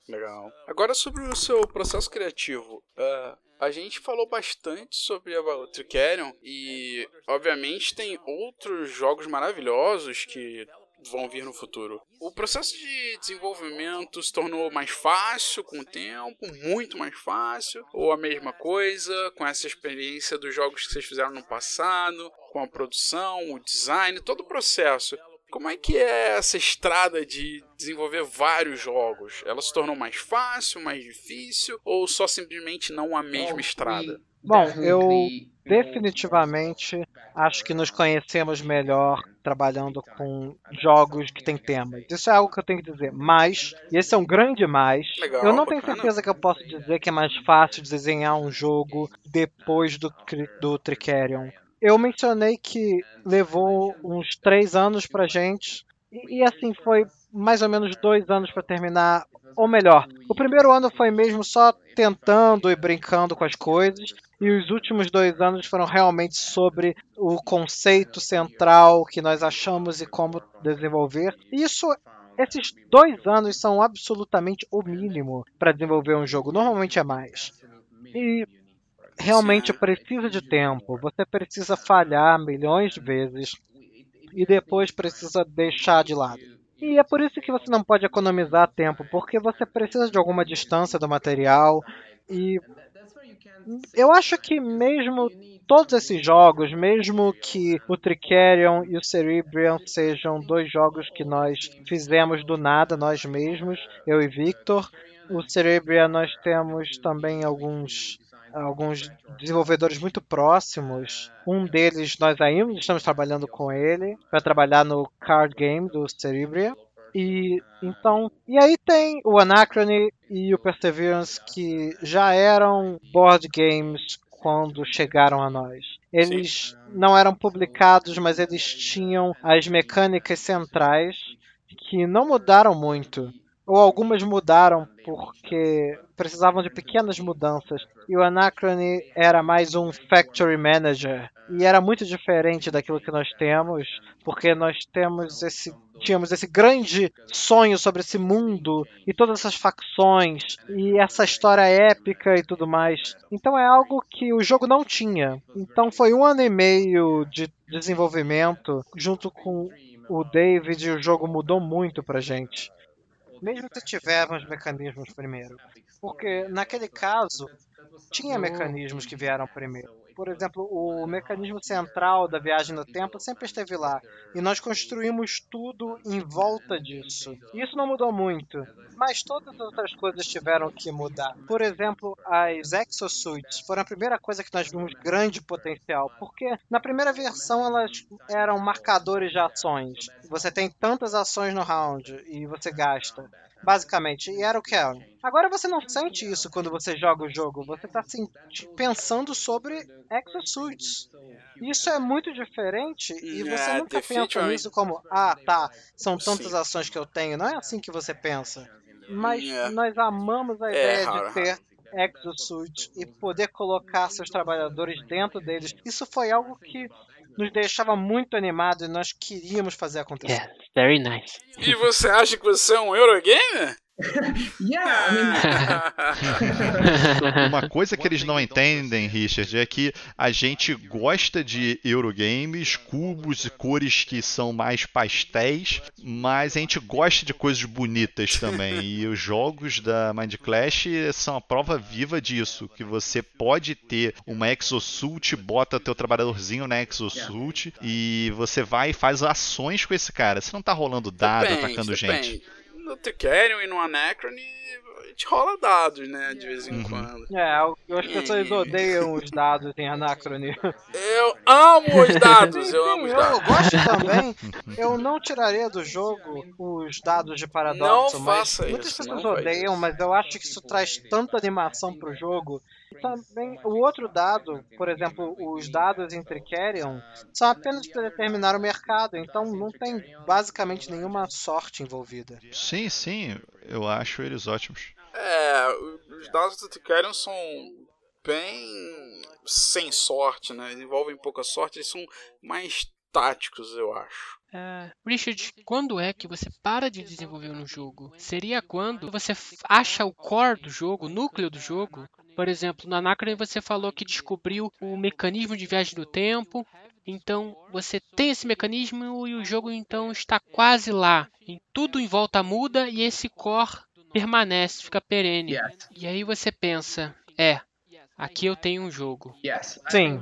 Legal. Agora sobre o seu processo criativo. Uh, a gente falou bastante sobre a Tricerion e, obviamente, tem outros jogos maravilhosos que vão vir no futuro. O processo de desenvolvimento se tornou mais fácil com o tempo, muito mais fácil, ou a mesma coisa, com essa experiência dos jogos que vocês fizeram no passado, com a produção, o design, todo o processo. Como é que é essa estrada de desenvolver vários jogos? Ela se tornou mais fácil, mais difícil ou só simplesmente não a mesma estrada? Bom, eu definitivamente acho que nos conhecemos melhor trabalhando com jogos que têm temas. Isso é algo que eu tenho que dizer. Mas, e esse é um grande mais, Legal, eu não bacana. tenho certeza que eu posso dizer que é mais fácil desenhar um jogo depois do, do Tricerion eu mencionei que levou uns três anos pra gente. E, e assim, foi mais ou menos dois anos para terminar. Ou melhor, o primeiro ano foi mesmo só tentando e brincando com as coisas. E os últimos dois anos foram realmente sobre o conceito central que nós achamos e como desenvolver. E isso esses dois anos são absolutamente o mínimo para desenvolver um jogo. Normalmente é mais. E realmente precisa de tempo. Você precisa falhar milhões de vezes e depois precisa deixar de lado. E é por isso que você não pode economizar tempo, porque você precisa de alguma distância do material e eu acho que mesmo todos esses jogos, mesmo que o Tricerion e o Cerebrium sejam dois jogos que nós fizemos do nada nós mesmos, eu e Victor, o Cerebrium nós temos também alguns alguns desenvolvedores muito próximos. Um deles nós ainda estamos trabalhando com ele para trabalhar no card game do Cerebria. E então, e aí tem o Anachrony e o Perseverance que já eram board games quando chegaram a nós. Eles Sim. não eram publicados, mas eles tinham as mecânicas centrais que não mudaram muito ou algumas mudaram porque precisavam de pequenas mudanças. E o Anachrony era mais um factory manager e era muito diferente daquilo que nós temos, porque nós temos esse tínhamos esse grande sonho sobre esse mundo e todas essas facções e essa história épica e tudo mais. Então é algo que o jogo não tinha. Então foi um ano e meio de desenvolvimento junto com o David e o jogo mudou muito pra gente. Mesmo se tivermos mecanismos primeiro. Porque naquele caso tinha mecanismos que vieram primeiro por exemplo, o mecanismo central da viagem no tempo sempre esteve lá. E nós construímos tudo em volta disso. Isso não mudou muito. Mas todas as outras coisas tiveram que mudar. Por exemplo, as exosuits foram a primeira coisa que nós vimos grande potencial. Porque na primeira versão elas eram marcadores de ações. Você tem tantas ações no round e você gasta basicamente, e era o que era. Agora você não sente isso quando você joga o jogo, você está pensando sobre exosuits. Isso é muito diferente e você É, nunca pensa nisso como, ah, tá, são tantas Sim. ações que eu tenho. Não é assim que você pensa. Mas É. nós amamos a É, ideia de ter exosuit e poder colocar seus trabalhadores dentro deles. Isso foi algo que nos deixava muito animados e nós queríamos fazer acontecer. Yes, very nice. E você acha que você é um Eurogamer? *laughs* Yeah, I mean, Uma coisa que eles não entendem, Richard, é que a gente gosta de Eurogames, cubos e cores que são mais pastéis, mas a gente gosta de coisas bonitas também. E *laughs* os jogos da Mind Clash são a prova viva disso, que você pode ter uma Exosuit, bota teu trabalhadorzinho na Exosuit e você vai e faz ações com esse cara. Você não tá rolando dado, atacando gente. No Tricerion e no Anacrone, a gente rola dados, né, de vez em Uhum. quando. É, as pessoas odeiam os dados em Anacrone. Eu amo os dados, eu amo os eu dados. gosto também. *laughs* Eu não tiraria do jogo os dados de paradoxo, Não mas faça muitas isso, pessoas odeiam, isso. mas eu acho que isso traz tanta animação pro jogo. Também o outro dado, por exemplo, os dados em Tricerion, são apenas para determinar o mercado, então não tem basicamente nenhuma sorte envolvida. Sim, sim, eu acho eles ótimos. É, os dados do Tricerion são bem sem sorte, né? Eles envolvem pouca sorte, eles são mais táticos, eu acho. É, Richard, quando é que você para de desenvolver no jogo? Seria quando você acha o core do jogo, o núcleo do jogo? Por exemplo, no Anacron você falou que descobriu o mecanismo de viagem do tempo. Então você tem esse mecanismo e o jogo então está quase lá. E tudo em volta muda e esse core permanece, fica perene. yes, E aí você pensa, é, aqui eu tenho um jogo. yes. Sim.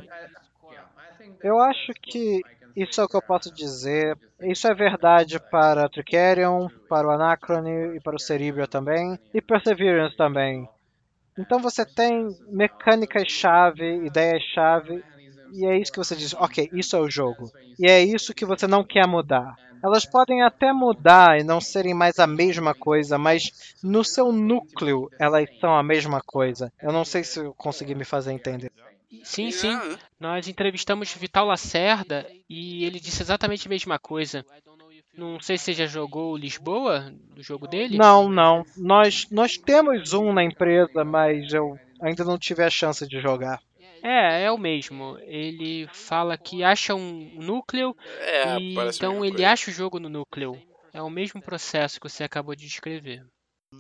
Eu acho que isso é o que eu posso dizer. Isso é verdade para Tricerion, para o Anacrone e para o Cerebria também, e Perseverance também. Então você tem mecânicas-chave, ideias-chave, e é isso que você diz, ok, isso é o jogo. E é isso que você não quer mudar. Elas podem até mudar e não serem mais a mesma coisa, mas no seu núcleo elas são a mesma coisa. Eu não sei se eu consegui me fazer entender. Sim, sim. Nós entrevistamos Vital Lacerda e ele disse exatamente a mesma coisa. Não sei se você já jogou o Lisboa, do jogo dele. Não, não. Nós, nós temos um na empresa, mas eu ainda não tive a chance de jogar. É, é o mesmo. Ele fala que acha um núcleo é e então ele coisa. acha o jogo no núcleo. É o mesmo processo que você acabou de descrever.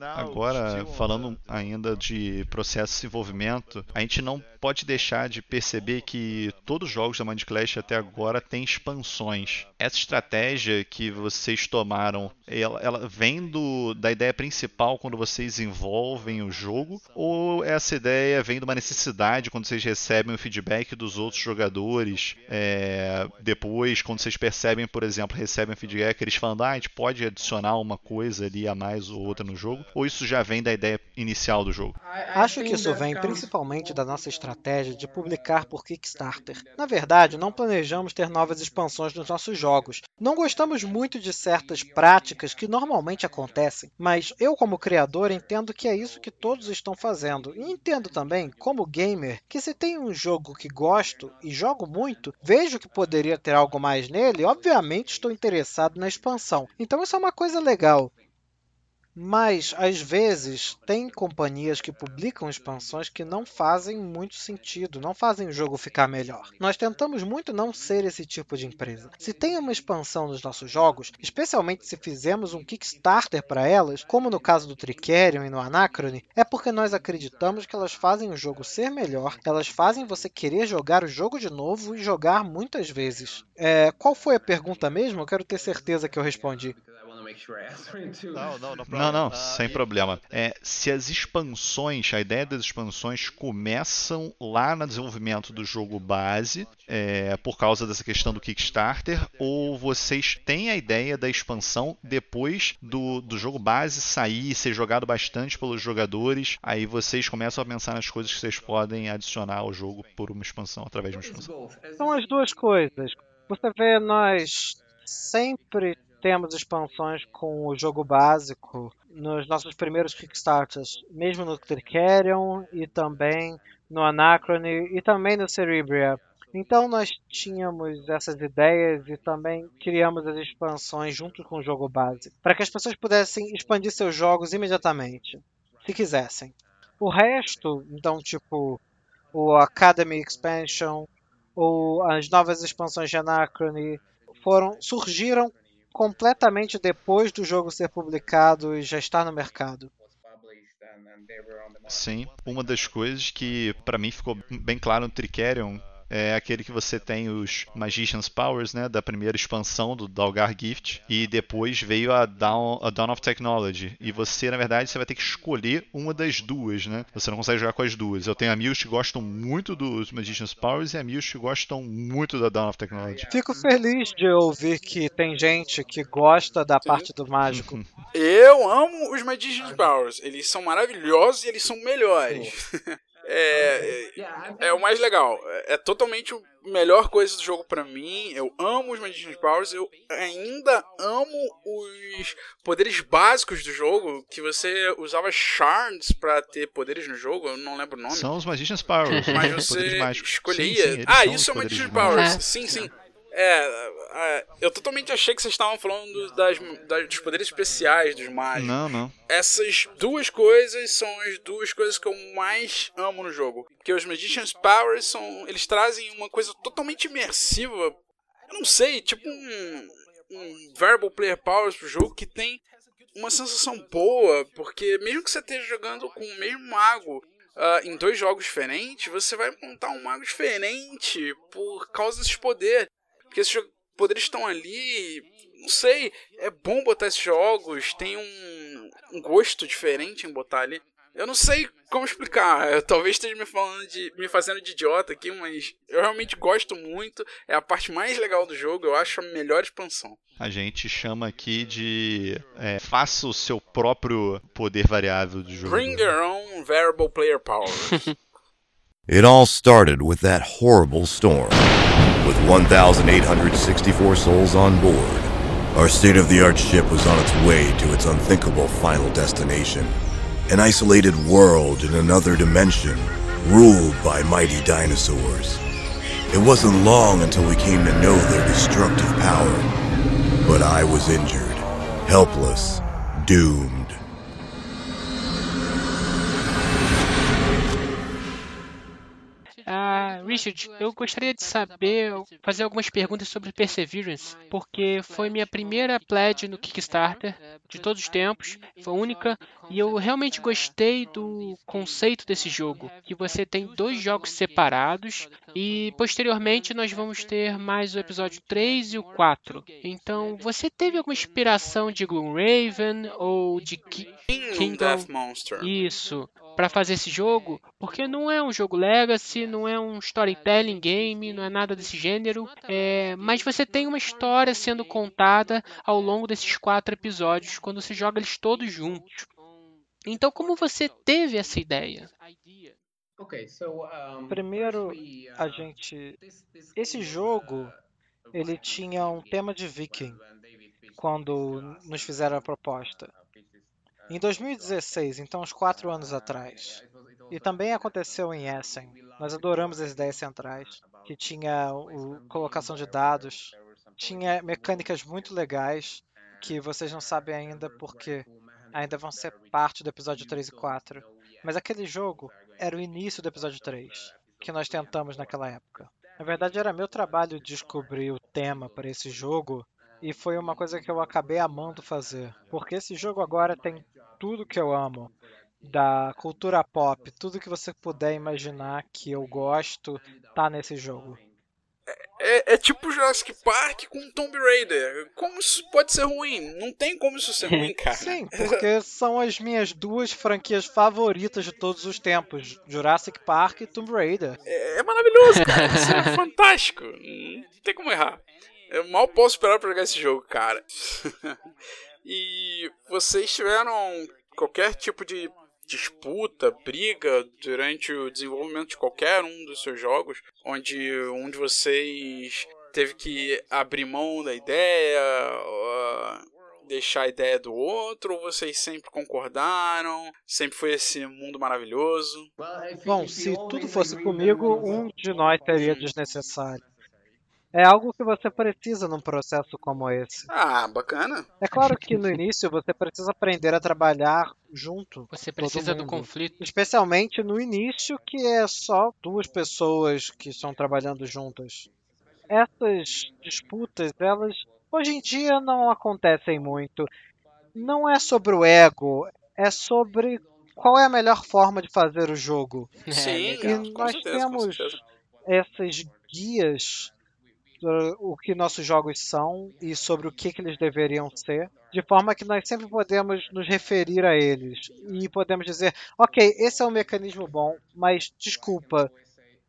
Agora, falando ainda de processo de desenvolvimento, a gente não pode deixar de perceber que todos os jogos da Mind Clash até agora têm expansões. Essa estratégia que vocês tomaram, ela, ela vem do, da ideia principal quando vocês desenvolvem o jogo? Ou essa ideia vem de uma necessidade quando vocês recebem o feedback dos outros jogadores? é, depois, quando vocês percebem, por exemplo, recebem feedback, eles falando, ah, a gente pode adicionar uma coisa ali a mais ou outra no jogo? Ou isso já vem da ideia inicial do jogo? Acho que isso vem principalmente da nossa estratégia de publicar por Kickstarter. Na verdade, não planejamos ter novas expansões nos nossos jogos. Não gostamos muito de certas práticas que normalmente acontecem, mas eu, como criador, entendo que é isso que todos estão fazendo. E entendo também, como gamer, que se tem um jogo que gosto e jogo muito, vejo que poderia ter algo mais nele, obviamente estou interessado na expansão. Então isso é uma coisa legal. Mas, às vezes, tem companhias que publicam expansões que não fazem muito sentido, não fazem o jogo ficar melhor. Nós tentamos muito não ser esse tipo de empresa. Se tem uma expansão nos nossos jogos, especialmente se fizemos um Kickstarter para elas, como no caso do Tricerion e no Anacrone, é porque nós acreditamos que elas fazem o jogo ser melhor, elas fazem você querer jogar o jogo de novo e jogar muitas vezes. É, qual foi a pergunta mesmo? Eu quero ter certeza que eu respondi. *laughs* Não, não, não, não, não sem problema. É, se as expansões, a ideia das expansões começam lá no desenvolvimento do jogo base, é, por causa dessa questão do Kickstarter, ou vocês têm a ideia da expansão depois do, do jogo base sair, ser jogado bastante pelos jogadores, aí vocês começam a pensar nas coisas que vocês podem adicionar ao jogo por uma expansão, através de uma expansão. São as duas coisas. Você vê, nós sempre temos expansões com o jogo básico nos nossos primeiros Kickstarters, mesmo no Tricerion e também no Anachrony e também no Cerebria. Então nós tínhamos essas ideias e também criamos as expansões junto com o jogo base, para que as pessoas pudessem expandir seus jogos imediatamente, se quisessem. O resto, então tipo o Academy Expansion ou as novas expansões de Anachrony foram surgiram completamente depois do jogo ser publicado e já estar no mercado. Sim, uma das coisas que para mim ficou bem claro no Tricerion é aquele que você tem os Magician's Powers, né, da primeira expansão do Dalgar Gift, e depois veio a Dawn, a Dawn of Technology. E você, na verdade, você vai ter que escolher uma das duas, né? Você não consegue jogar com as duas. Eu tenho amigos que gostam muito dos Magician's Powers e amigos que gostam muito da Dawn of Technology. Fico feliz de ouvir que tem gente que gosta da parte do mágico. Eu amo os Magician's Powers. Eles são maravilhosos e eles são melhores. *laughs* É, é, é, o mais legal. É, é totalmente a melhor coisa do jogo para mim. Eu amo os Magician's Powers. Eu ainda amo os poderes básicos do jogo. Que você usava shards para ter poderes no jogo. Eu não lembro o nome. São os Magician's Powers. Mas *laughs* você escolhia. Sim, sim, ah, isso é o Magician's Powers. É. Sim, sim. É, é, eu totalmente achei que vocês estavam falando das, das, dos poderes especiais dos mágicos. Não, não. Essas duas coisas são as duas coisas que eu mais amo no jogo. Porque os Magician's Powers são. Eles trazem uma coisa totalmente imersiva. Eu não sei, tipo um, um Variable Player Powers pro jogo que tem uma sensação boa. Porque mesmo que você esteja jogando com o mesmo mago. Uh, em dois jogos diferentes, você vai montar um mago diferente por causa desses poderes. Porque esses poderes estão ali. Não sei, é bom botar esses jogos, tem um, um gosto diferente em botar ali. Eu não sei como explicar. *laughs* Eu talvez esteja me falando de. me fazendo de idiota aqui, mas eu realmente gosto muito. É a parte mais legal do jogo, eu acho a melhor expansão. A gente chama aqui de. É, faça o seu próprio poder variável do jogo. Bring your own variable player power. *laughs* It all started with that horrible storm. With 1,864 souls on board, our state of the art ship was on its way to its unthinkable final destination an isolated world in another dimension, ruled by mighty dinosaurs. It wasn't long until we came to know their destructive power, but I was injured, helpless, doomed. Richard, eu gostaria de saber, fazer algumas perguntas sobre Perseverance, porque foi minha primeira pledge no Kickstarter de todos os tempos, foi única, e eu realmente gostei do conceito desse jogo, que você tem dois jogos separados e posteriormente nós vamos ter mais o episódio 3 e o 4. Então, você teve alguma inspiração de Gloomraven ou de Ki Kingdom Death Monster? Isso para fazer esse jogo, porque não é um jogo legacy, não é um storytelling game, não é nada desse gênero, é, mas você tem uma história sendo contada ao longo desses quatro episódios quando você joga eles todos juntos. Então, como você teve essa ideia? Primeiro, a gente, esse jogo, ele tinha um tema de Viking quando nos fizeram a proposta. Em 2016, então uns quatro anos atrás, e também aconteceu em Essen. Nós adoramos as ideias centrais, que tinha o, colocação de dados, tinha mecânicas muito legais que vocês não sabem ainda porque ainda vão ser parte do episódio 3 e 4. Mas aquele jogo era o início do episódio 3, que nós tentamos naquela época. Na verdade, era meu trabalho descobrir o tema para esse jogo e foi uma coisa que eu acabei amando fazer. Porque esse jogo agora tem tudo que eu amo. Da cultura pop, tudo que você puder imaginar que eu gosto, tá nesse jogo. É, é tipo Jurassic Park com Tomb Raider. Como isso pode ser ruim? Não tem como isso ser ruim, *laughs* cara. Sim, *laughs* porque são as minhas duas franquias favoritas de todos os tempos: Jurassic Park e Tomb Raider. É, é maravilhoso, cara. Isso é fantástico. Não tem como errar. Eu mal posso esperar pra jogar esse jogo, cara. *laughs* e vocês tiveram qualquer tipo de disputa, briga durante o desenvolvimento de qualquer um dos seus jogos, onde um de vocês teve que abrir mão da ideia, deixar a ideia do outro, ou vocês sempre concordaram? Sempre foi esse mundo maravilhoso? Bom, se tudo fosse comigo, um de nós seria desnecessário. É algo que você precisa num processo como esse. Ah, bacana. É claro que no início você precisa aprender a trabalhar junto. Você precisa do conflito. Especialmente no início, que é só duas pessoas que estão trabalhando juntas. Essas disputas, elas hoje em dia não acontecem muito. Não é sobre o ego, é sobre qual é a melhor forma de fazer o jogo. Sim, E com nós certeza, temos essas guias o que nossos jogos são e sobre o que, que eles deveriam ser, de forma que nós sempre podemos nos referir a eles e podemos dizer, ok, esse é um mecanismo bom, mas desculpa,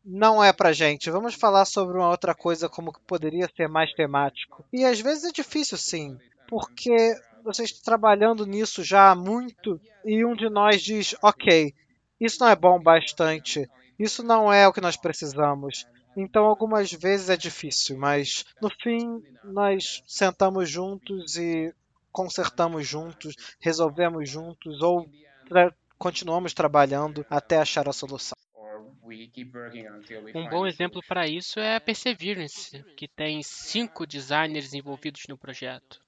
não é pra gente. Vamos falar sobre uma outra coisa como que poderia ser mais temático. E às vezes é difícil sim, porque vocês estão trabalhando nisso já há muito e um de nós diz, ok, isso não é bom bastante, isso não é o que nós precisamos. Então, algumas vezes é difícil, mas no fim, nós sentamos juntos e consertamos juntos, resolvemos juntos ou tra- continuamos trabalhando até achar a solução. Um bom exemplo para isso é a Perseverance, que tem cinco designers envolvidos no projeto.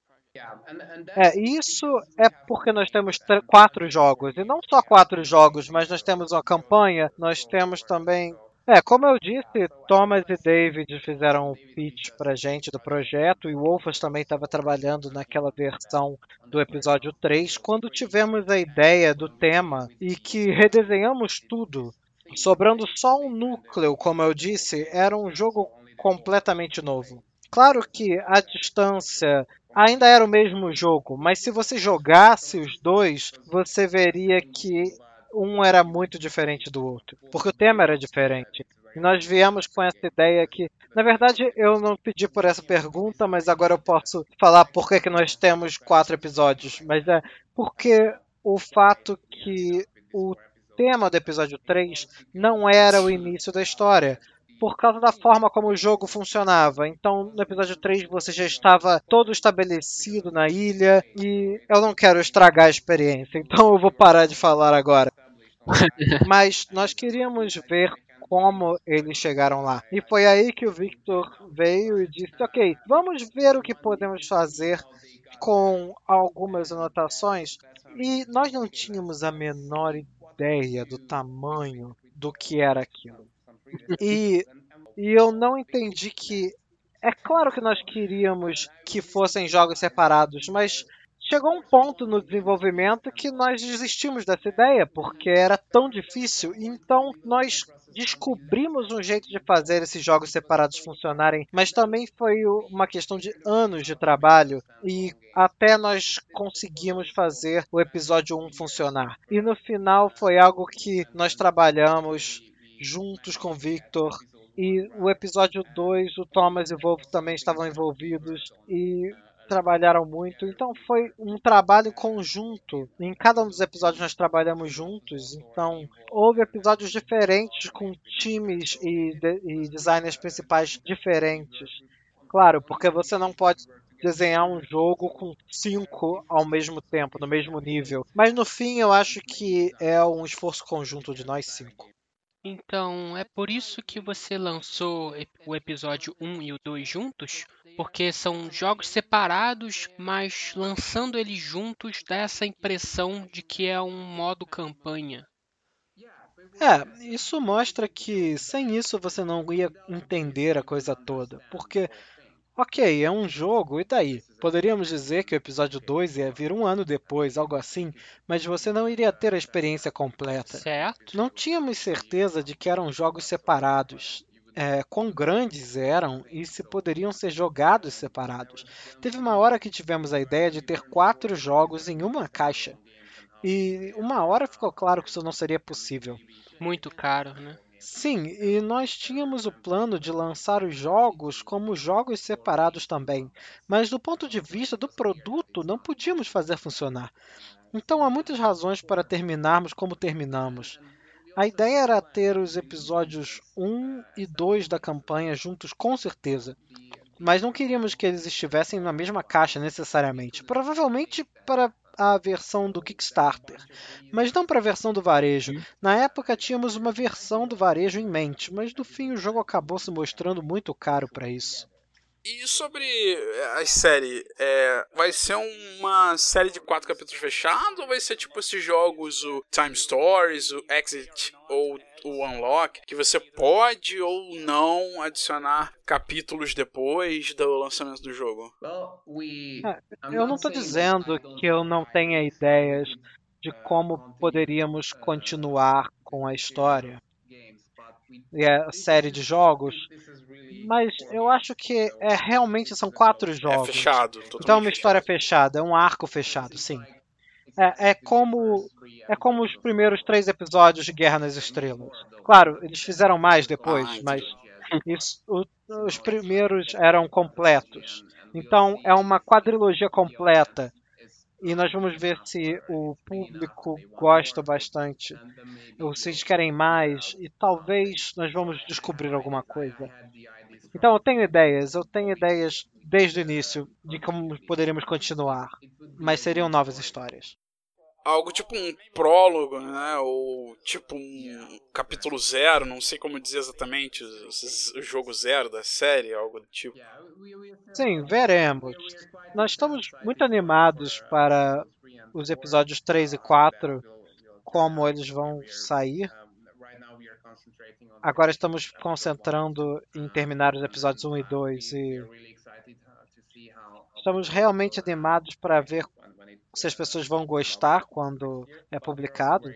É, isso é porque nós temos tr- quatro jogos, e não só quatro jogos, mas nós temos uma campanha, nós temos também. É, como eu disse, Thomas e David fizeram o pitch pra gente do projeto, e o Wolfas também estava trabalhando naquela versão do episódio 3, quando tivemos a ideia do tema e que redesenhamos tudo, sobrando só um núcleo, como eu disse, era um jogo completamente novo. Claro que a distância ainda era o mesmo jogo, mas se você jogasse os dois, você veria que um era muito diferente do outro, porque o tema era diferente. E nós viemos com essa ideia que, na verdade, eu não pedi por essa pergunta, mas agora eu posso falar por que, que nós temos quatro episódios. Mas é porque o fato que o tema do episódio 3 não era o início da história por causa da forma como o jogo funcionava. Então, no episódio 3 você já estava todo estabelecido na ilha e eu não quero estragar a experiência, *laughs* então eu vou parar de falar agora. *laughs* Mas nós queríamos ver como eles chegaram lá. E foi aí que o Victor veio e disse: Ok, vamos ver o que podemos fazer com algumas anotações. E nós não tínhamos a menor ideia do tamanho do que era aquilo. E, e eu não entendi que. É claro que nós queríamos que fossem jogos separados, mas chegou um ponto no desenvolvimento que nós desistimos dessa ideia, porque era tão difícil. Então nós descobrimos um jeito de fazer esses jogos separados funcionarem, mas também foi uma questão de anos de trabalho e até nós conseguimos fazer o episódio 1 funcionar. E no final foi algo que nós trabalhamos juntos com Victor. E o episódio 2, o Thomas e o Wolf também estavam envolvidos e trabalharam muito. Então foi um trabalho conjunto. Em cada um dos episódios nós trabalhamos juntos. Então houve episódios diferentes com times e, de- e designers principais diferentes. Claro, porque você não pode desenhar um jogo com cinco ao mesmo tempo, no mesmo nível. Mas no fim eu acho que é um esforço conjunto de nós cinco. Então, é por isso que você lançou o episódio 1 e o 2 juntos? porque são jogos separados, mas lançando eles juntos dá essa impressão de que é um modo campanha. É, isso mostra que sem isso você não ia entender a coisa toda, porque Ok, é um jogo, e daí? Poderíamos dizer que o episódio 2 ia vir um ano depois, algo assim, mas você não iria ter a experiência completa. Certo? Não tínhamos certeza de que eram jogos separados. É, quão grandes eram e se poderiam ser jogados separados. Teve uma hora que tivemos a ideia de ter quatro jogos em uma caixa. E uma hora ficou claro que isso não seria possível. Muito caro, né? Sim, e nós tínhamos o plano de lançar os jogos como jogos separados também, mas do ponto de vista do produto não podíamos fazer funcionar. Então há muitas razões para terminarmos como terminamos. A ideia era ter os episódios 1 e 2 da campanha juntos com certeza, mas não queríamos que eles estivessem na mesma caixa necessariamente. Provavelmente para a versão do Kickstarter, mas não para a versão do varejo. Na época tínhamos uma versão do varejo em mente, mas no fim o jogo acabou se mostrando muito caro para isso. E sobre a série, é, vai ser uma série de quatro capítulos fechados ou vai ser tipo esses jogos, o Time Stories, o Exit ou o Unlock, que você pode ou não adicionar capítulos depois do lançamento do jogo? É, eu não estou dizendo que eu não tenha ideias de como poderíamos continuar com a história e a série de jogos, mas eu acho que é realmente são quatro jogos. É fechado. Então é uma história fechada, é um arco fechado, sim. É, é, como é como os primeiros três episódios de Guerra nas Estrelas. Claro, eles fizeram mais depois, Ah, mas *laughs* isso, o- os primeiros eram completos. Então é uma quadrilogia completa. E nós vamos ver se o público gosta bastante, ou se eles querem mais, e talvez nós vamos descobrir alguma coisa. Então eu tenho ideias, eu tenho ideias desde o início de como poderíamos continuar, mas seriam novas histórias. Algo tipo um prólogo, né? Ou tipo um capítulo zero, não sei como dizer exatamente, o o jogo zero da série, algo do tipo. Sim, veremos. Nós estamos muito animados para os episódios 3 e 4, como eles vão sair. Agora estamos concentrando em terminar os episódios 1 e 2 e estamos realmente animados para ver se as pessoas vão gostar quando é publicado.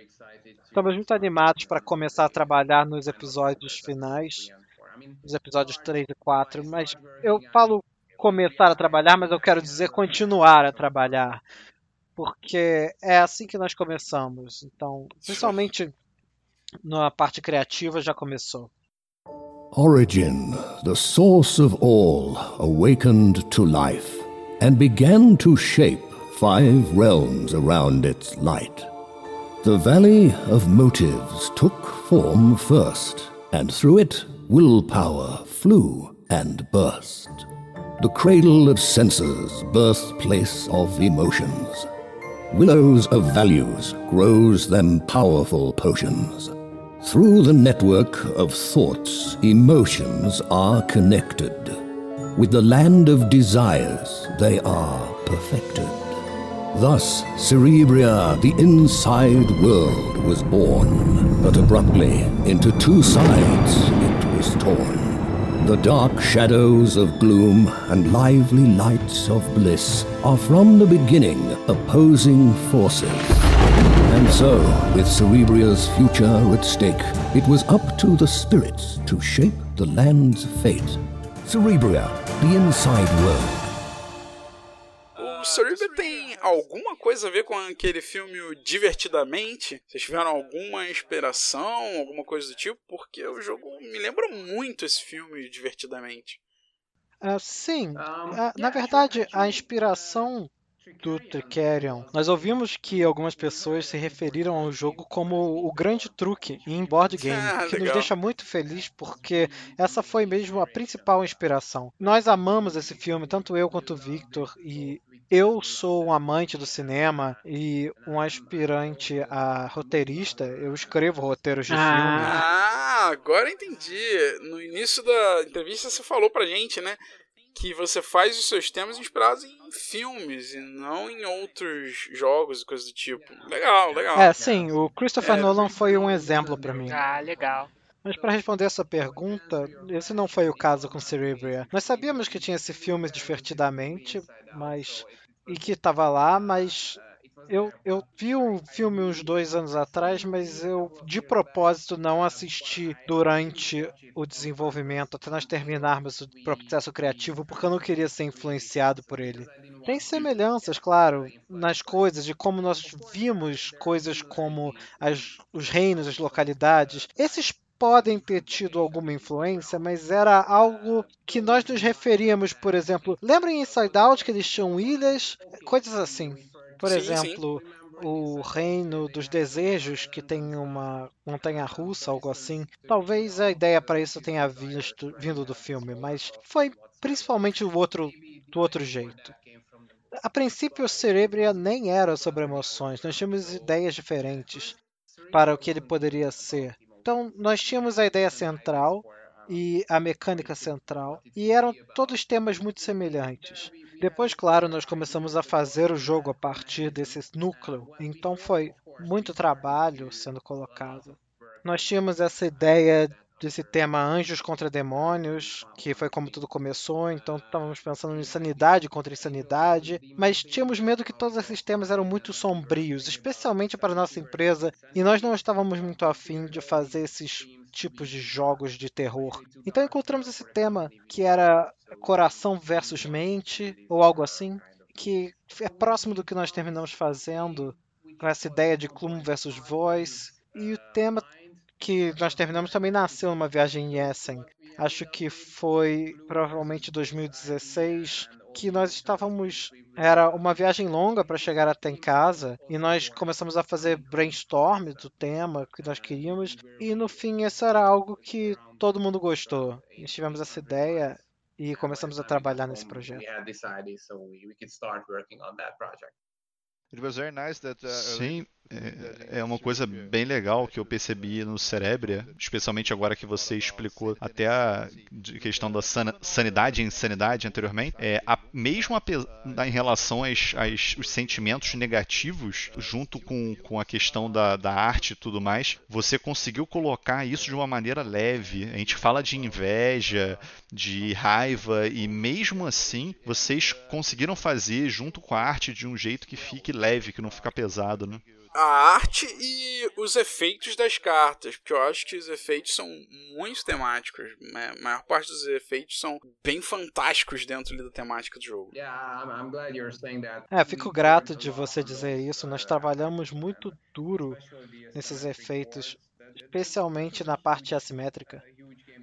Estamos muito animados para começar a trabalhar nos episódios finais, os episódios 3 e 4, mas eu falo começar a trabalhar, mas eu quero dizer continuar a trabalhar, porque é assim que nós começamos. Então, principalmente na parte criativa já começou. Origin, the source of all, awakened to life and began to shape five realms around its light. The Valley of Motives took form first, and through it willpower flew and burst. The cradle of senses, birthplace of emotions. Willows of values grows them powerful potions. Through the network of thoughts, emotions are connected. With the land of desires, they are perfected. Thus, Cerebria, the inside world, was born, but abruptly, into two sides, it was torn. The dark shadows of gloom and lively lights of bliss are from the beginning opposing forces. And so, with Cerebria's future at stake, it was up to the spirits to shape the land's fate. Cerebria, the inside world. O Cerebria tem alguma coisa a ver com aquele filme o Divertidamente? Vocês tiveram alguma inspiração, alguma coisa do tipo? Porque o jogo me lembra muito esse filme Divertidamente. Ah, sim, Ah, na verdade, a inspiração do Tricerion, nós ouvimos que algumas pessoas se referiram ao jogo como o grande truque em board *laughs* game, Ah, que nos deixa muito feliz porque essa foi mesmo a principal inspiração. Nós amamos esse filme, tanto eu quanto o Victor, e eu sou um amante do cinema e um aspirante a roteirista. Eu escrevo roteiros de Ah. filme. Ah, agora entendi. No início da entrevista você falou pra gente, né? que você faz os seus temas inspirados em filmes e não em outros jogos e coisas do tipo. Legal, legal. É, sim, o Christopher É. Nolan foi um exemplo pra mim. Ah, legal. Mas para responder essa pergunta, esse não foi o caso com Cerebria. Nós sabíamos que tinha esse filme divertidamente, mas e que estava lá, mas eu, eu vi o filme uns dois anos atrás, mas eu de propósito não assisti durante o desenvolvimento, até nós terminarmos o processo criativo, porque eu não queria ser influenciado por ele. Tem semelhanças, claro, nas coisas, de como nós vimos coisas como as, os reinos, as localidades. Esses podem ter tido alguma influência, mas era algo que nós nos referíamos, por exemplo. Lembra em Inside Out que eles tinham ilhas? Coisas assim. Por Sim, exemplo, o Reino dos Desejos, que tem uma montanha russa, algo assim. Talvez a ideia para isso tenha visto, vindo do filme, mas foi principalmente o outro, do outro jeito. A princípio, o Cerebria nem era sobre emoções, nós tínhamos ideias diferentes para o que ele poderia ser. Então, nós tínhamos a ideia central e a mecânica central, e eram todos temas muito semelhantes. Depois, claro, nós começamos a fazer o jogo a partir desse núcleo, então foi muito trabalho sendo colocado. Nós tínhamos essa ideia desse tema anjos contra demônios, que foi como tudo começou, então estávamos pensando em insanidade contra insanidade, mas tínhamos medo que todos esses temas eram muito sombrios, especialmente para a nossa empresa, e nós não estávamos muito afim de fazer esses tipos de jogos de terror. Então encontramos esse tema que era coração versus mente, ou algo assim, que é próximo do que nós terminamos fazendo, com essa ideia de Clum versus Voice, e o tema que nós terminamos também nasceu numa viagem em Essen. Acho que foi provavelmente 2016 que nós estávamos era uma viagem longa para chegar até em casa e nós começamos a fazer brainstorm do tema que nós queríamos e no fim isso era algo que todo mundo gostou. Nós tivemos essa ideia e começamos a trabalhar nesse projeto. On that project. Sim, é, é uma coisa bem legal que eu percebi no Cerebria, especialmente agora que você explicou até a de- questão da sana- sanidade e insanidade anteriormente. É, a, mesmo ape- em relação aos, aos- os sentimentos negativos, junto com, com a questão da, da arte e tudo mais, você conseguiu colocar isso de uma maneira leve. A gente fala de inveja, de raiva, e mesmo assim vocês conseguiram fazer junto com a arte de um jeito que fique leve, que não fica pesado, né? A arte e os efeitos das cartas, porque eu acho que os efeitos são muito temáticos. A maior parte dos efeitos são bem fantásticos dentro da temática do jogo. É, fico grato de você dizer isso. Nós trabalhamos muito duro nesses efeitos, especialmente na parte assimétrica.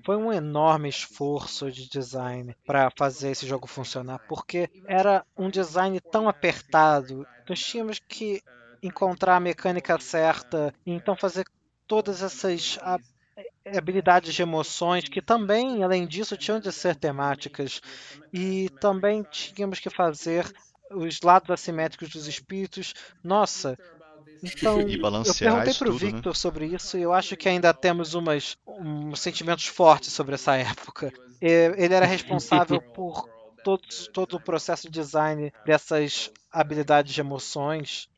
Foi um enorme esforço de design para fazer esse jogo funcionar, porque era um design tão apertado. Nós tínhamos que encontrar a mecânica certa e então fazer todas essas habilidades de emoções que também, além disso, tinham de ser temáticas e também tínhamos que fazer os lados assimétricos dos espíritos. Nossa, então *laughs* eu perguntei pro tudo, né? Victor sobre isso e eu acho que ainda temos umas, uns sentimentos fortes sobre essa época. Ele era responsável *laughs* por todo, todo o processo de design dessas habilidades de emoções.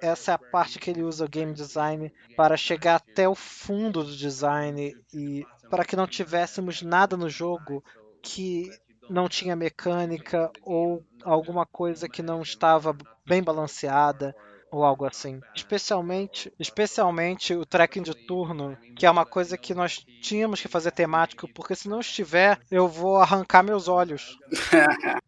Essa é a parte que ele usa o game design para chegar até o fundo do design e para que não tivéssemos nada no jogo que não tinha mecânica ou alguma coisa que não estava bem balanceada ou algo assim. Especialmente, especialmente o tracking de turno, que é uma coisa que nós tínhamos que fazer temático, porque se não estiver, eu vou arrancar meus olhos. *laughs*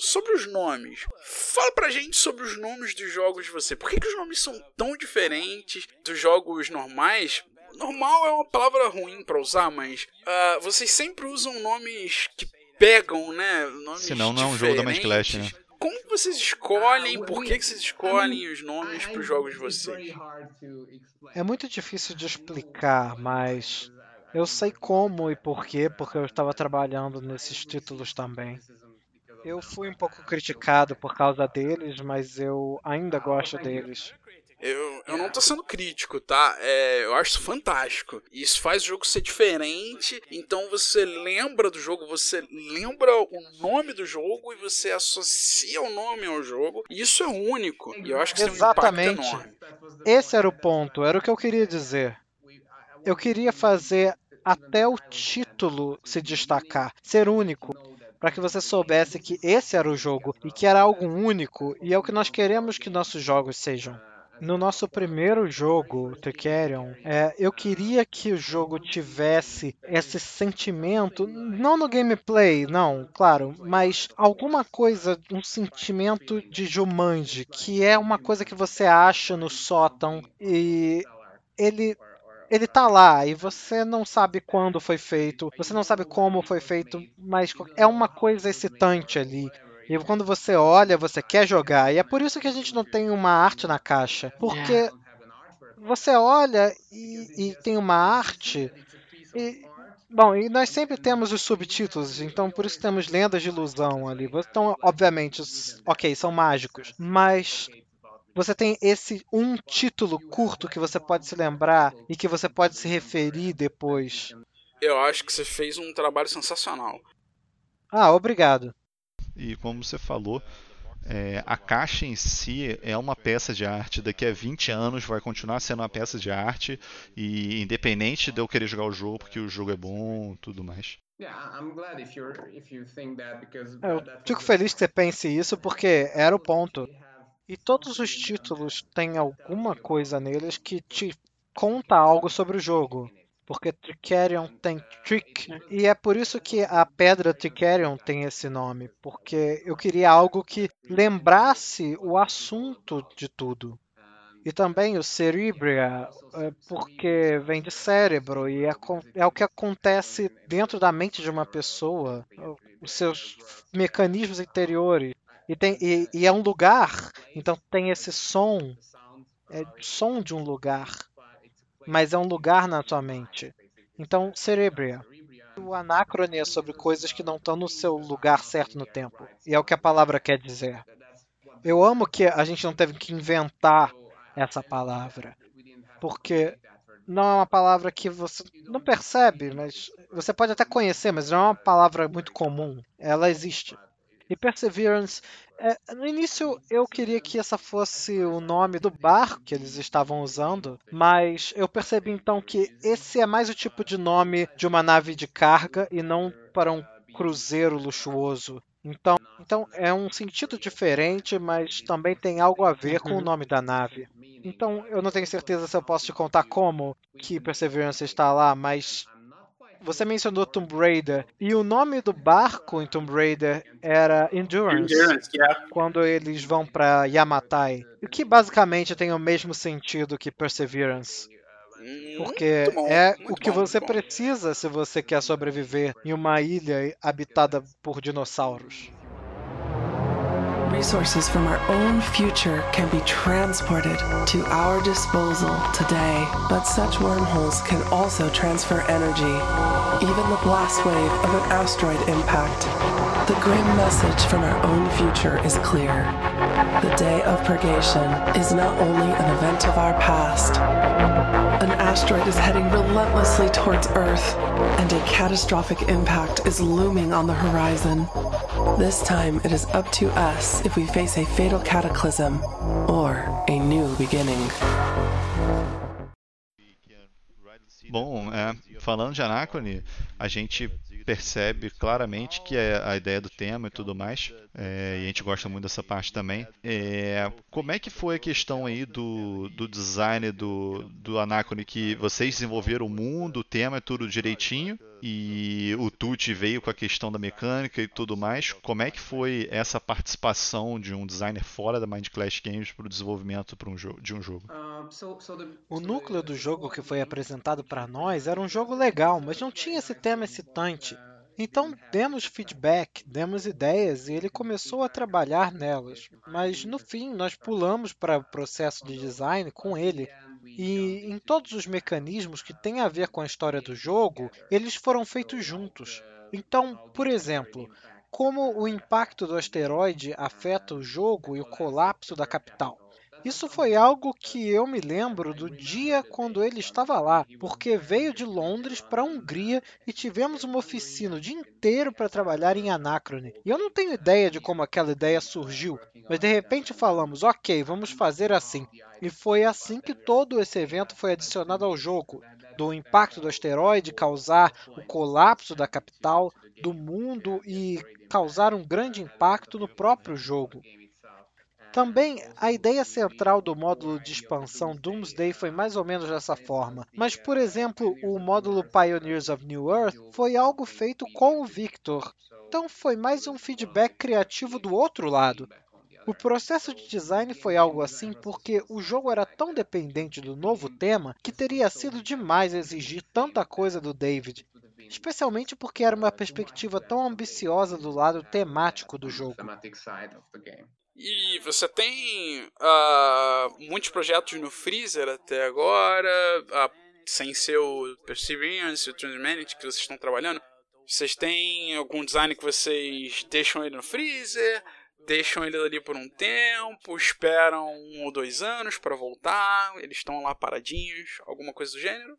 Sobre os nomes, fala pra gente sobre os nomes dos jogos de você. Por que, que os nomes são tão diferentes dos jogos normais? Normal é uma palavra ruim pra usar, mas ah, vocês sempre usam nomes que pegam, né? Nomes Senão não é um jogo da Mind Clash, né? Como que vocês escolhem? Por que, que vocês escolhem os nomes pros jogos de vocês? É muito difícil de explicar, mas eu sei como e porquê, porque eu estava trabalhando nesses títulos também. Eu fui um pouco criticado por causa deles, mas eu ainda gosto deles. Eu, eu não tô sendo crítico, tá? É, eu acho isso fantástico. Isso faz o jogo ser diferente. Então você lembra do jogo, você lembra o nome do jogo e você associa o nome ao jogo. E isso é único. E eu acho que Exatamente. tem um impacto enorme. Esse era o ponto, era o que eu queria dizer. Eu queria fazer até o título se destacar, ser único, para que você soubesse que esse era o jogo e que era algo único e é o que nós queremos que nossos jogos sejam. No nosso primeiro jogo, Tricerion, é, eu queria que o jogo tivesse esse sentimento, não no gameplay, não, claro, mas alguma coisa, um sentimento de Jumanji, que é uma coisa que você acha no sótão e ele ele tá lá e você não sabe quando foi feito, você não sabe como foi feito, mas é uma coisa excitante ali. E quando você olha, você quer jogar. E é por isso que a gente não tem uma arte na caixa. Porque você olha e, e tem uma arte. E, bom, e nós sempre temos os subtítulos, então por isso temos lendas de ilusão ali. Então, obviamente, os, ok, são mágicos. Mas você tem esse um título curto que você pode se lembrar e que você pode se referir depois. Eu acho que você fez um trabalho sensacional. Ah, obrigado. E como você falou, é, a caixa em si é uma peça de arte. Daqui a 20 anos vai continuar sendo uma peça de arte. E independente de eu querer jogar o jogo, porque o jogo é bom tudo mais. É, Eu fico feliz que você pense isso, porque era o ponto. E todos os títulos têm alguma coisa neles que te conta algo sobre o jogo. Porque Tricerion tem Trick, e é por isso que a pedra Tricerion tem esse nome. Porque eu queria algo que lembrasse o assunto de tudo. E também o Cerebria, é, porque vem de cérebro e é, é o que acontece dentro da mente de uma pessoa, os seus mecanismos interiores. E, tem, e, e é um lugar, então tem esse som, é som de um lugar, mas é um lugar na tua mente. Então, Cerebria. O anacrone é sobre coisas que não estão no seu lugar certo no tempo. E é o que a palavra quer dizer. Eu amo que a gente não teve que inventar essa palavra. Porque não é uma palavra que você não percebe, mas você pode até conhecer, mas não é uma palavra muito comum. Ela existe. E Perseverance, é, no início eu queria que essa fosse o nome do barco que eles estavam usando, mas eu percebi então que esse é mais o tipo de nome de uma nave de carga e não para um cruzeiro luxuoso. Então, então é um sentido diferente, mas também tem algo a ver com o nome da nave. Então eu não tenho certeza se eu posso te contar como que Perseverance está lá, mas você mencionou Tomb Raider e o nome do barco em Tomb Raider era Endurance, Endurance, yeah. quando eles vão para Yamatai, o que basicamente tem o mesmo sentido que Perseverance. Hum, Porque bom, é o que bom, você precisa se você quer sobreviver em uma ilha habitada por dinossauros. Resources from our own future can be transported to our disposal today, but such wormholes can also transfer energy, even the blast wave of an asteroid impact. The grim message from our own future is clear. The day of purgation is not only an event of our past, an asteroid is heading relentlessly towards Earth, and a catastrophic impact is looming on the horizon. This time, it is up to us if we face a fatal cataclysm or a new beginning. Bom, é, euh, falando de Anacrone, a gente percebe claramente que é a ideia do tema e tudo mais, é, e a gente gosta muito dessa parte também. É, como é que foi a questão aí do, do design do, do Anacrone, que vocês desenvolveram o mundo, o tema, é tudo direitinho, e o Tuti veio com a questão da mecânica e tudo mais. Como é que foi essa participação de um designer fora da Mind Clash Games para o desenvolvimento um de um jogo? O núcleo do jogo que foi apresentado para nós era um jogo legal, mas não tinha esse tema excitante. Então demos feedback, demos ideias e ele começou a trabalhar nelas. Mas no fim nós pulamos para o processo de design com ele. E em todos os mecanismos que têm a ver com a história do jogo, eles foram feitos juntos. Então, por exemplo, como o impacto do asteroide afeta o jogo e o colapso da capital. Isso foi algo que eu me lembro do dia quando ele estava lá, porque veio de Londres para a Hungria e tivemos uma oficina o dia inteiro para trabalhar em Anacrone. E eu não tenho ideia de como aquela ideia surgiu, mas de repente falamos, ok, vamos fazer assim. E foi assim que todo esse evento foi adicionado ao jogo. Do impacto do asteroide causar o colapso da capital, do mundo e causar um grande impacto no próprio jogo. Também a ideia central do módulo de expansão Doomsday foi mais ou menos dessa forma, mas por exemplo, o módulo Pioneers of New Earth foi algo feito com o Victor, então foi mais um feedback criativo do outro lado. O processo de design foi algo assim porque o jogo era tão dependente do novo tema que teria sido demais exigir tanta coisa do David, especialmente porque era uma perspectiva tão ambiciosa do lado temático do jogo. E você tem uh, muitos projetos no Freezer até agora, uh, sem ser o Perseverance e o Transhumanity que vocês estão trabalhando. Vocês têm algum design que vocês deixam ele no Freezer? deixam ele ali por um tempo, esperam um ou dois anos para voltar, eles estão lá paradinhos, alguma coisa do gênero?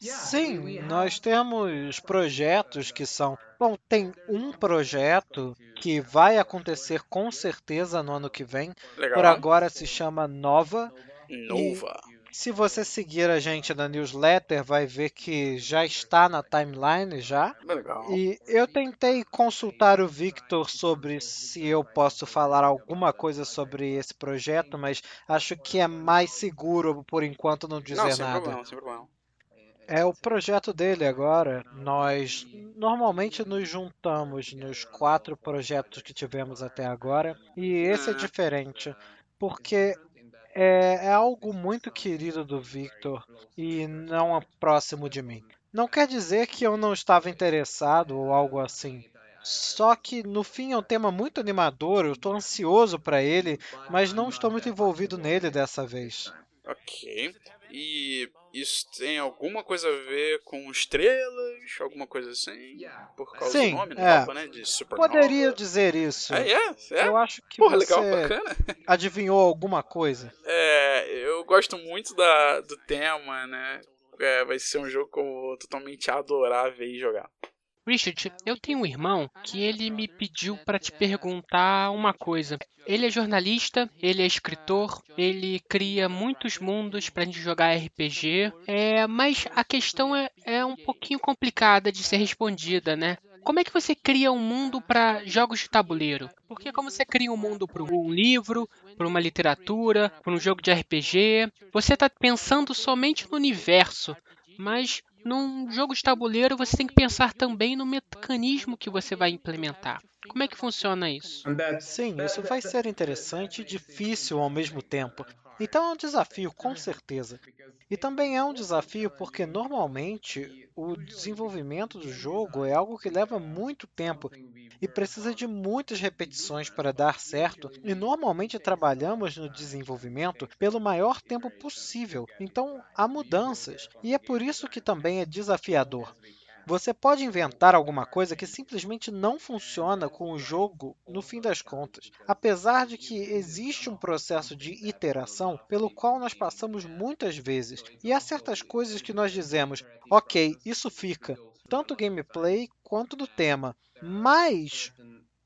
Sim, nós temos projetos que são. Bom, tem um projeto que vai acontecer com certeza no ano que vem. Legal. Por agora se chama Nova. Nova. Se você seguir a gente na newsletter, vai ver que já está na timeline já. Legal. E eu tentei consultar o Victor sobre se eu posso falar alguma coisa sobre esse projeto, mas acho que é mais seguro por enquanto não dizer não, sem nada. Problema, sem problema. É o projeto dele agora. Nós normalmente nos juntamos nos quatro projetos que tivemos até agora, e esse é diferente, porque é, é algo muito querido do Victor e não próximo de mim. Não quer dizer que eu não estava interessado ou algo assim. Só que no fim é um tema muito animador, eu estou ansioso para ele, mas não estou muito envolvido nele dessa vez. Ok. E isso tem alguma coisa a ver com estrelas? Alguma coisa assim? Por causa Sim, do nome é. nova, né? De supernova. Poderia dizer isso. É, é, é. Eu acho que Porra, você legal, *laughs* adivinhou alguma coisa. É, eu gosto muito da, do tema, né? É, vai ser um jogo que eu vou totalmente adorar ver e jogar. Richard, eu tenho um irmão que ele me pediu para te perguntar uma coisa. Ele é jornalista, ele é escritor, ele cria muitos mundos para a gente jogar RPG, é, mas a questão é, é um pouquinho complicada de ser respondida, né? Como é que você cria um mundo para jogos de tabuleiro? Porque como você cria um mundo para um livro, para uma literatura, para um jogo de RPG, você está pensando somente no universo, mas num jogo de tabuleiro você tem que pensar também no mecanismo que você vai implementar. Como é que funciona isso? Sim, isso vai ser interessante e difícil ao mesmo tempo. Então é um desafio, com certeza. E também é um desafio porque normalmente o desenvolvimento do jogo é algo que leva muito tempo e precisa de muitas repetições para dar certo. E normalmente trabalhamos no desenvolvimento pelo maior tempo possível. Então há mudanças e é por isso que também é desafiador. Você pode inventar alguma coisa que simplesmente não funciona com o jogo no fim das contas, apesar de que existe um processo de iteração pelo qual nós passamos muitas vezes, e há certas coisas que nós dizemos, ok, isso fica, tanto gameplay quanto do tema, mas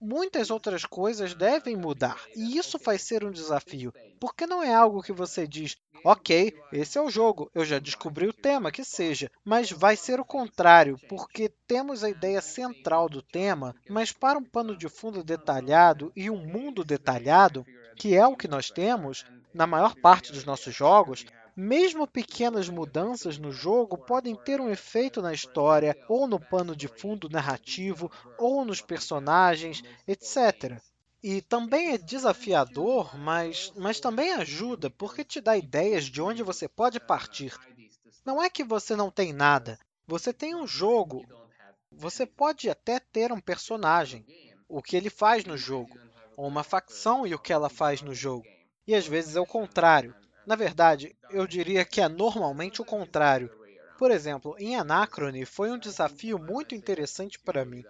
muitas outras coisas devem mudar, e isso vai ser um desafio, porque não é algo que você diz, ok, esse é o jogo, eu já descobri o tema, que seja, mas vai ser o contrário, porque temos a ideia central do tema, mas para um pano de fundo detalhado e um mundo detalhado, que é o que nós temos na maior parte dos nossos jogos, mesmo pequenas mudanças no jogo podem ter um efeito na história, ou no pano de fundo narrativo, ou nos personagens, etc. E também é desafiador, mas, mas também ajuda, porque te dá ideias de onde você pode partir. Não é que você não tem nada, você tem um jogo. Você pode até ter um personagem, o que ele faz no jogo, ou uma facção e o que ela faz no jogo. E às vezes é o contrário. Na verdade, eu diria que é normalmente o contrário. Por exemplo, em Anacrone foi um desafio muito interessante para mim,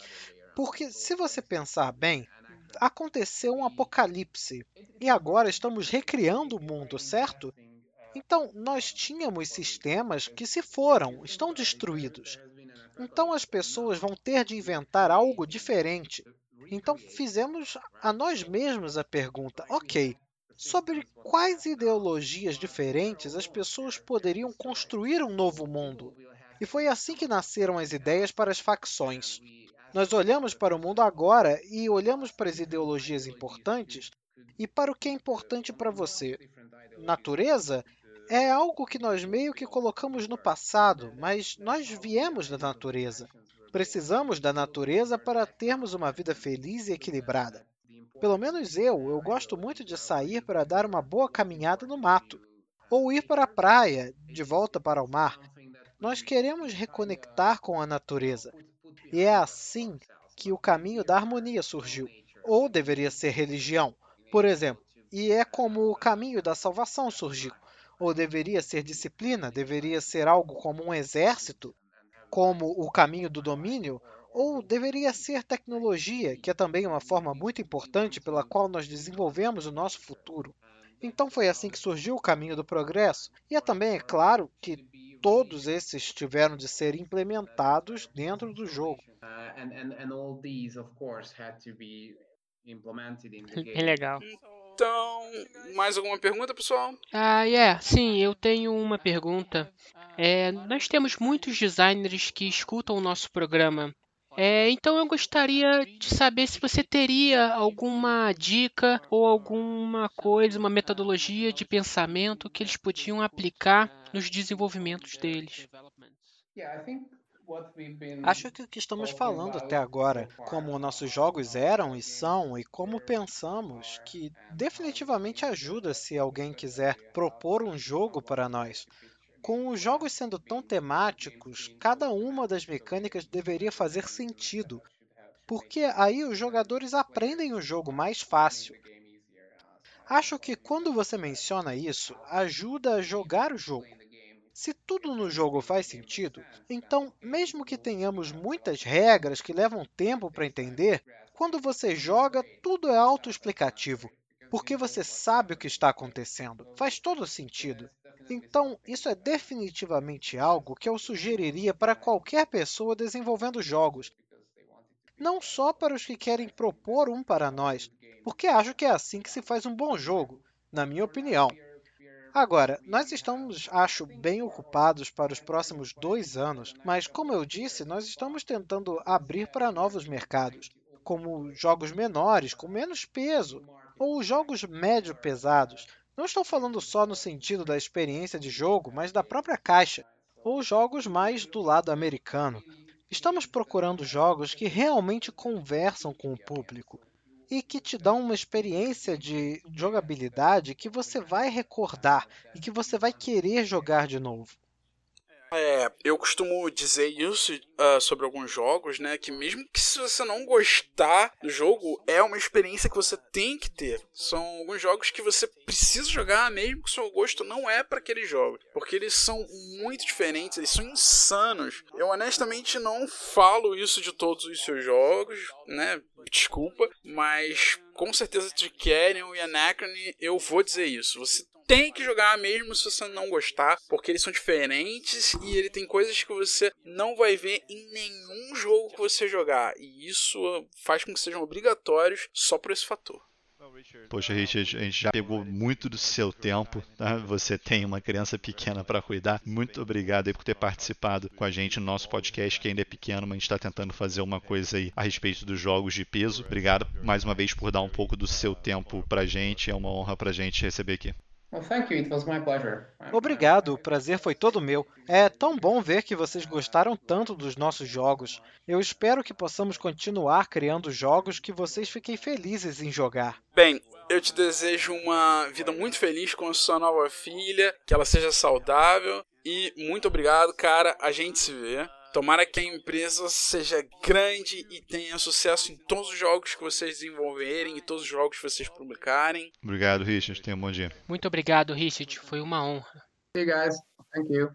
porque se você pensar bem, aconteceu um apocalipse e agora estamos recriando o mundo, certo? Então, nós tínhamos sistemas que se foram, estão destruídos. Então, as pessoas vão ter de inventar algo diferente. Então, fizemos a nós mesmos a pergunta: ok, sobre quais ideologias diferentes as pessoas poderiam construir um novo mundo? E foi assim que nasceram as ideias para as facções. Nós olhamos para o mundo agora e olhamos para as ideologias importantes e para o que é importante para você. Natureza é algo que nós meio que colocamos no passado, mas nós viemos da natureza. Precisamos da natureza para termos uma vida feliz e equilibrada. Pelo menos eu, eu gosto muito de sair para dar uma boa caminhada no mato, ou ir para a praia, de volta para o mar. Nós queremos reconectar com a natureza. E é assim que o caminho da harmonia surgiu. Ou deveria ser religião, por exemplo. E é como o caminho da salvação surgiu. Ou deveria ser disciplina, deveria ser algo como um exército, como o caminho do domínio, ou deveria ser tecnologia, que é também uma forma muito importante pela qual nós desenvolvemos o nosso futuro. Então foi assim que surgiu o caminho do progresso. E é também, é claro, que todos esses tiveram de ser implementados dentro do jogo. É legal. Então, mais alguma pergunta, pessoal? Ah, é. Yeah. Sim, eu tenho uma pergunta. É, nós temos muitos designers que escutam o nosso programa. É, então eu gostaria de saber se você teria alguma dica ou alguma coisa, uma metodologia de pensamento que eles podiam aplicar nos desenvolvimentos deles. Acho que o que estamos falando até agora, como nossos jogos eram e são, e como pensamos, que definitivamente ajuda se alguém quiser propor um jogo para nós. Com os jogos sendo tão temáticos, cada uma das mecânicas deveria fazer sentido, porque aí os jogadores aprendem o jogo mais fácil. Acho que quando você menciona isso, ajuda a jogar o jogo. Se tudo no jogo faz sentido, então, mesmo que tenhamos muitas regras que levam tempo para entender, quando você joga, tudo é autoexplicativo, porque você sabe o que está acontecendo. Faz todo sentido. Então, isso é definitivamente algo que eu sugeriria para qualquer pessoa desenvolvendo jogos, não só para os que querem propor um para nós, porque acho que é assim que se faz um bom jogo, na minha opinião. Agora, nós estamos, acho, bem ocupados para os próximos dois anos, mas, como eu disse, nós estamos tentando abrir para novos mercados, como jogos menores, com menos peso, ou jogos médio pesados. Não estou falando só no sentido da experiência de jogo, mas da própria caixa, ou jogos mais do lado americano. Estamos procurando jogos que realmente conversam com o público, e que te dão uma experiência de jogabilidade que você vai recordar e que você vai querer jogar de novo. É, eu costumo dizer isso uh, sobre alguns jogos, né? Que mesmo que se você não gostar do jogo, é uma experiência que você tem que ter. São alguns jogos que você precisa jogar, mesmo que o seu gosto não é para aquele jogo. Porque eles são muito diferentes, eles são insanos. Eu honestamente não falo isso de todos os seus jogos, né? Desculpa, mas com certeza de Carrion e Anachrony eu vou dizer isso. Você tem que jogar mesmo se você não gostar, porque eles são diferentes e ele tem coisas que você não vai ver em nenhum jogo que você jogar. E isso faz com que sejam obrigatórios só por esse fator. Poxa, Richard, a gente já pegou muito do seu tempo. Tá? Você tem uma criança pequena para cuidar. Muito obrigado por ter participado com a gente no nosso podcast, que ainda é pequeno, mas a gente está tentando fazer uma coisa aí a respeito dos jogos de peso. Obrigado mais uma vez por dar um pouco do seu tempo para a gente. É uma honra para a gente receber aqui. Obrigado, o prazer foi todo meu. É tão bom ver que vocês gostaram tanto dos nossos jogos. Eu espero que possamos continuar criando jogos que vocês fiquem felizes em jogar. Bem, eu te desejo uma vida muito feliz com a sua nova filha, que ela seja saudável e muito obrigado, cara. A gente se vê. Tomara que a empresa seja grande e tenha sucesso em todos os jogos que vocês desenvolverem e todos os jogos que vocês publicarem. Obrigado, Richard. Tenha um bom dia. Muito obrigado, Richard. Foi uma honra. Hey, guys. Thank you.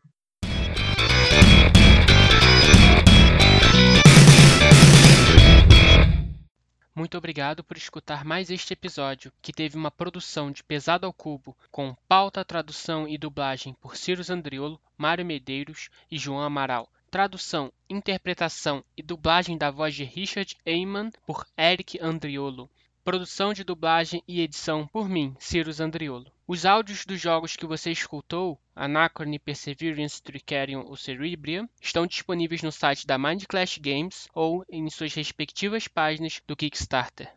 Muito obrigado por escutar mais este episódio, que teve uma produção de Pesado ao Cubo, com pauta, tradução e dublagem por Ciro Andriolo, Mário Medeiros e João Amaral. Tradução, interpretação e dublagem da voz de Richard Eyman por Eric Andriolo. Produção de dublagem e edição por mim, Ciro Andriolo. Os áudios dos jogos que você escutou, Anachrony, Perseverance, Tricerion ou Cerebria, estão disponíveis no site da Mind Clash Games ou em suas respectivas páginas do Kickstarter.